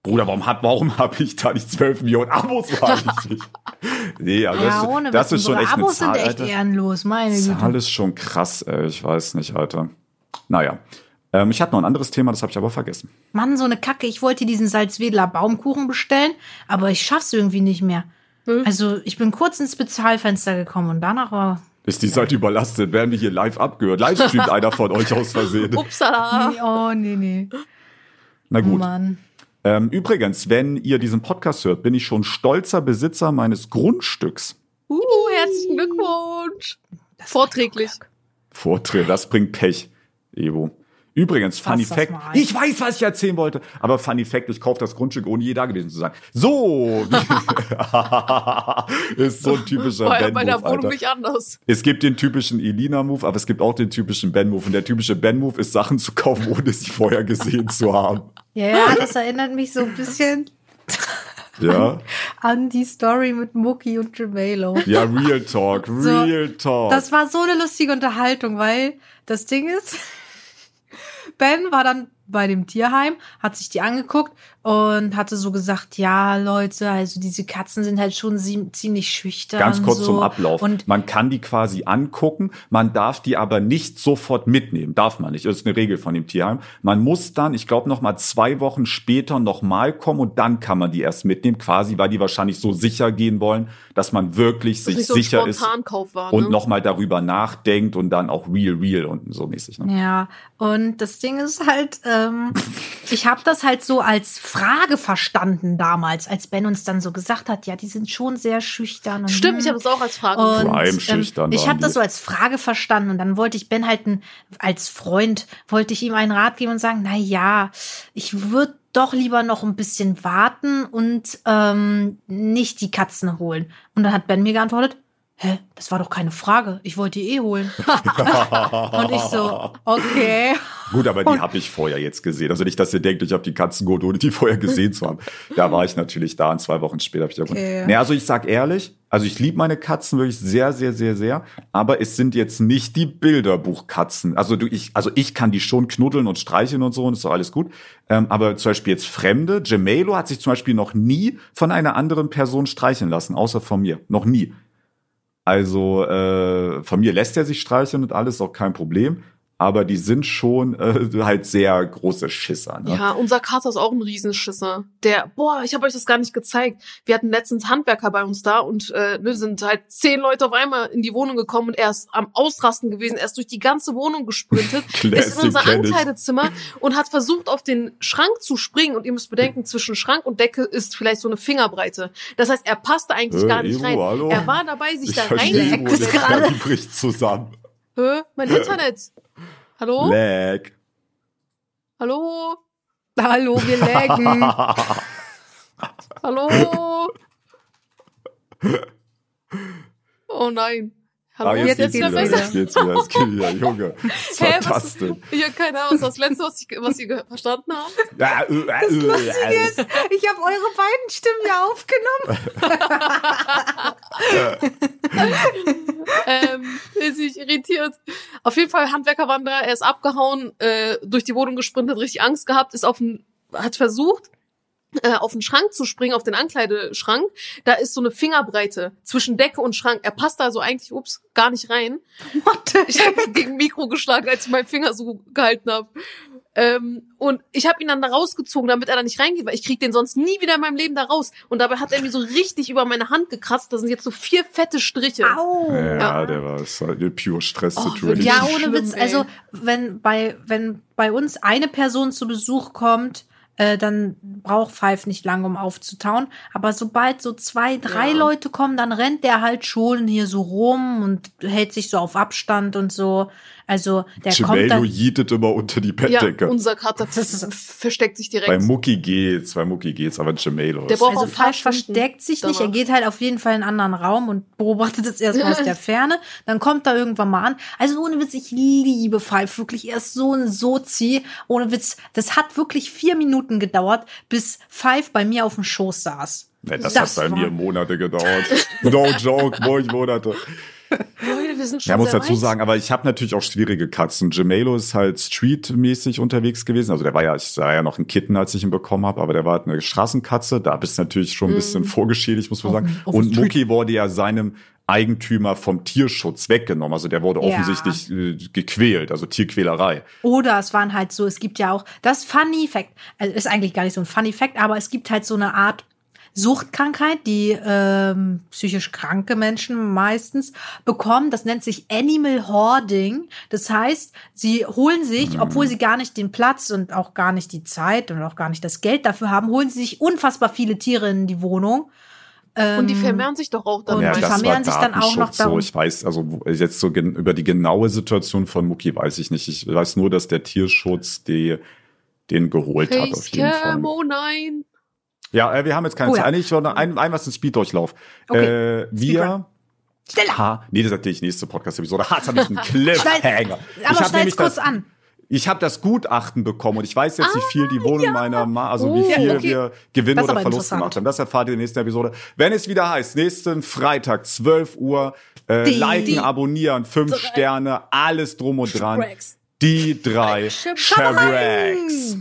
Bruder, warum hat, warum habe ich da nicht 12 Millionen Abos? Nee, also Ja, das, ohne das ist schon echt eine Abos Zahl, sind echt Alter. ehrenlos, meine Zahl Güte. ist schon krass, ey. Ich weiß nicht, Alter. Naja. Ähm, ich hatte noch ein anderes Thema, das habe ich aber vergessen. Mann, so eine Kacke. Ich wollte diesen Salzwedler Baumkuchen bestellen, aber ich schaff's irgendwie nicht mehr. Hm? Also, ich bin kurz ins Bezahlfenster gekommen und danach war. Ist die Seite überlastet? Werden wir hier live abgehört? Live streamt einer von euch aus Versehen. Upsala. Nee, oh, nee, nee. Na Oh, gut. Mann. Ähm, übrigens, wenn ihr diesen Podcast hört, bin ich schon stolzer Besitzer meines Grundstücks. Uh, herzlichen Glückwunsch. Vorträglich. Vortritt, das bringt Pech, Evo. Übrigens, Funny Fact, ich weiß, was ich erzählen wollte, aber Funny Fact, ich kaufe das Grundstück, ohne je da gewesen zu sein. So, ist so ein typischer War ja bei der Ben-Move, Wohnung Alter. nicht anders. Es gibt den typischen Elina-Move, aber es gibt auch den typischen Ben-Move. Und der typische Ben-Move ist, Sachen zu kaufen, ohne sie vorher gesehen zu haben. Ja, ja, das erinnert mich so ein bisschen Ja, an die Story mit Mucki und Jamelo. ja, Real Talk, Real Talk. Das war so eine lustige Unterhaltung, weil das Ding ist, Ben war dann bei dem Tierheim, hat sich die angeguckt und hatte so gesagt, ja, Leute, also diese Katzen sind halt schon sie- ziemlich schüchtern. Ganz kurz so. zum Ablauf. Und man kann die quasi angucken, man darf die aber nicht sofort mitnehmen. Darf man nicht. Das ist eine Regel von dem Tierheim. Man muss dann, ich glaube, noch mal zwei Wochen später noch mal kommen und dann kann man die erst mitnehmen, quasi, weil die wahrscheinlich so sicher gehen wollen, dass man wirklich Das sich nicht so ein sicher ist war. und ne? noch mal darüber nachdenkt und dann auch real, real und so mäßig. Ne? Ja, und das Ding ist halt, ähm, ich habe das halt so als Frage verstanden damals, als Ben uns dann so gesagt hat, ja, die sind schon sehr schüchtern. Und, Stimmt, ich habe es auch als Frage Und gefunden. Prime schüchtern ähm, ich habe das so als Frage verstanden und dann wollte ich Ben halt ein, als Freund wollte ich ihm einen Rat geben und sagen, na ja, ich würde doch lieber noch ein bisschen warten und ähm, nicht die Katzen holen. Und dann hat Ben mir geantwortet, hä, das war doch keine Frage, ich wollte die eh holen. und ich so, okay. Gut, aber die habe ich vorher jetzt gesehen. Also nicht, dass ihr denkt, ich habe die Katzen gut, ohne die vorher gesehen zu haben. Da war ich natürlich da und zwei Wochen später habe ich die Okay. Nee, also ich sag ehrlich, also ich liebe meine Katzen wirklich sehr, sehr, sehr, sehr. Aber es sind jetzt nicht die Bilderbuchkatzen. Also du, ich, also ich kann die schon knuddeln und streicheln und so und ist doch alles gut. Ähm, aber zum Beispiel jetzt Fremde, Gemelo hat sich zum Beispiel noch nie von einer anderen Person streicheln lassen, außer von mir. Noch nie. Also äh, von mir lässt er sich streicheln und alles, auch kein Problem. Aber die sind schon äh, halt sehr große Schisser. Ne? Ja, unser Kater ist auch ein Riesenschisser. Der, boah, ich habe euch das gar nicht gezeigt. Wir hatten letztens Handwerker bei uns da und äh, ne, sind halt zehn Leute auf einmal in die Wohnung gekommen und er ist am Ausrasten gewesen. Er ist durch die ganze Wohnung gesprintet, ist in unser. Ankleidezimmer und hat versucht, auf den Schrank zu springen. Und ihr müsst bedenken, zwischen Schrank und Decke ist vielleicht so eine Fingerbreite. Das heißt, er passte eigentlich Äh, gar nicht Ivo, rein. hallo? Er war dabei, sich Ich da rein. Kali bricht zusammen. Hä? Mein Internet. Hallo? Lag. Hallo? Hallo, wir laggen. Hallo? Oh nein. Hallo, Ah, jetzt, jetzt geht's wieder, wieder. jetzt geht's wieder, jetzt geht's wieder, Junge. Was war Hä, das was- denn? Ich habe keine Ahnung, was das letzte, was, ich, was ihr verstanden habt. Ja, äh, äh, Lustige äh, ist, ich habe eure beiden Stimmen ja aufgenommen. ähm, ist sich irritiert. Auf jeden Fall, Handwerker waren da, er ist abgehauen, äh, durch die Wohnung gesprintet, richtig Angst gehabt, ist auf den, hat versucht, auf den Schrank zu springen, auf den Ankleideschrank. Da ist so eine Fingerbreite zwischen Decke und Schrank. Er passt da so eigentlich, ups, gar nicht rein. What? Ich habe gegen Mikro geschlagen, als ich meinen Finger so gehalten habe. Ähm, und ich habe ihn dann da rausgezogen, damit er da nicht reingeht, weil ich krieg den sonst nie wieder in meinem Leben da raus. Und dabei hat er mir so richtig über meine Hand gekratzt. Da sind jetzt so vier fette Striche. Au. Ja, der war eine pure Oh, Stress-Situation. wirklich? Ja, ohne schlimm, Witz. ey. Also, wenn bei, wenn bei uns eine Person zu Besuch kommt, äh, dann braucht Five nicht lange, um aufzutauen. Aber sobald so zwei, drei Ja. Leute kommen, dann rennt der halt schon hier so rum und hält sich so auf Abstand und so. Also, der kommt Gemello dann. jietet immer unter die Ja, Bettdecke. unser Kater versteckt sich direkt. bei Mucki geht's, bei Mucki geht's, aber Der ist. braucht Also Five versteckt sich nicht, er geht halt auf jeden Fall in einen anderen Raum und beobachtet es erstmal aus der Ferne. Dann kommt er irgendwann mal an. Also ohne Witz, ich liebe Five wirklich. Er ist so ein Sozi. Ohne Witz, das hat wirklich vier Minuten gedauert, bis Five bei mir auf dem Schoß saß. Nee, das, Das hat bei war- mir Monate gedauert. no joke, neun Monate. Leute, wir sind schon Ja, muss dazu weit. sagen, aber ich habe natürlich auch schwierige Katzen. Gemello ist halt streetmäßig unterwegs gewesen. Also der war ja, ich sah ja noch ein Kitten, als ich ihn bekommen habe, aber der war halt eine Straßenkatze. Da bist du natürlich schon ein bisschen vorgeschädigt, muss man Auf sagen. auf Und. Mucki wurde ja seinem Eigentümer vom Tierschutz weggenommen. Also der wurde Ja. offensichtlich äh, gequält, also Tierquälerei. Oder es waren halt so, es gibt ja auch das Funny Fact, also ist eigentlich gar nicht so ein Funny Fact, aber es gibt halt so eine Art Suchtkrankheit, die ähm, psychisch kranke Menschen meistens bekommen. Das nennt sich Animal Hoarding. Das heißt, sie holen sich, obwohl sie gar nicht den Platz und auch gar nicht die Zeit und auch gar nicht das Geld dafür haben, holen sie sich unfassbar viele Tiere in die Wohnung. Und die vermehren sich doch auch dann. Ja, die vermehren sich dann auch noch Datenschutz so. darum. Ich weiß, also wo- jetzt so über die genaue Situation von Mucki weiß ich nicht. Ich weiß nur, dass der Tierschutz die, den geholt hat auf jeden Fall. Facecam, oh nein. Ja, äh, wir haben jetzt keine Oh ja. Zeit. Nee, Ich wollte noch ein, ein was in Speeddurchlauf. Okay. Äh, wir. Schneller. Ha, nee, das erzähle ich nächste Podcast-Episode. Ha, jetzt habe ich einen Cliffhanger. ich Aber hab schneid's nämlich kurz das, an. Ich habe das Gutachten bekommen und ich weiß jetzt, wie viel die Wohnung meiner Ma, also wie Oh, viel okay. wir Gewinn oder Verlust gemacht haben. Das erfahrt ihr in der nächsten Episode. Wenn es wieder heißt, nächsten Freitag, 12 Uhr, äh, Die- liken, die- abonnieren, fünf drei- Sterne, alles drum und dran. Shreks. Die drei. Shabracks.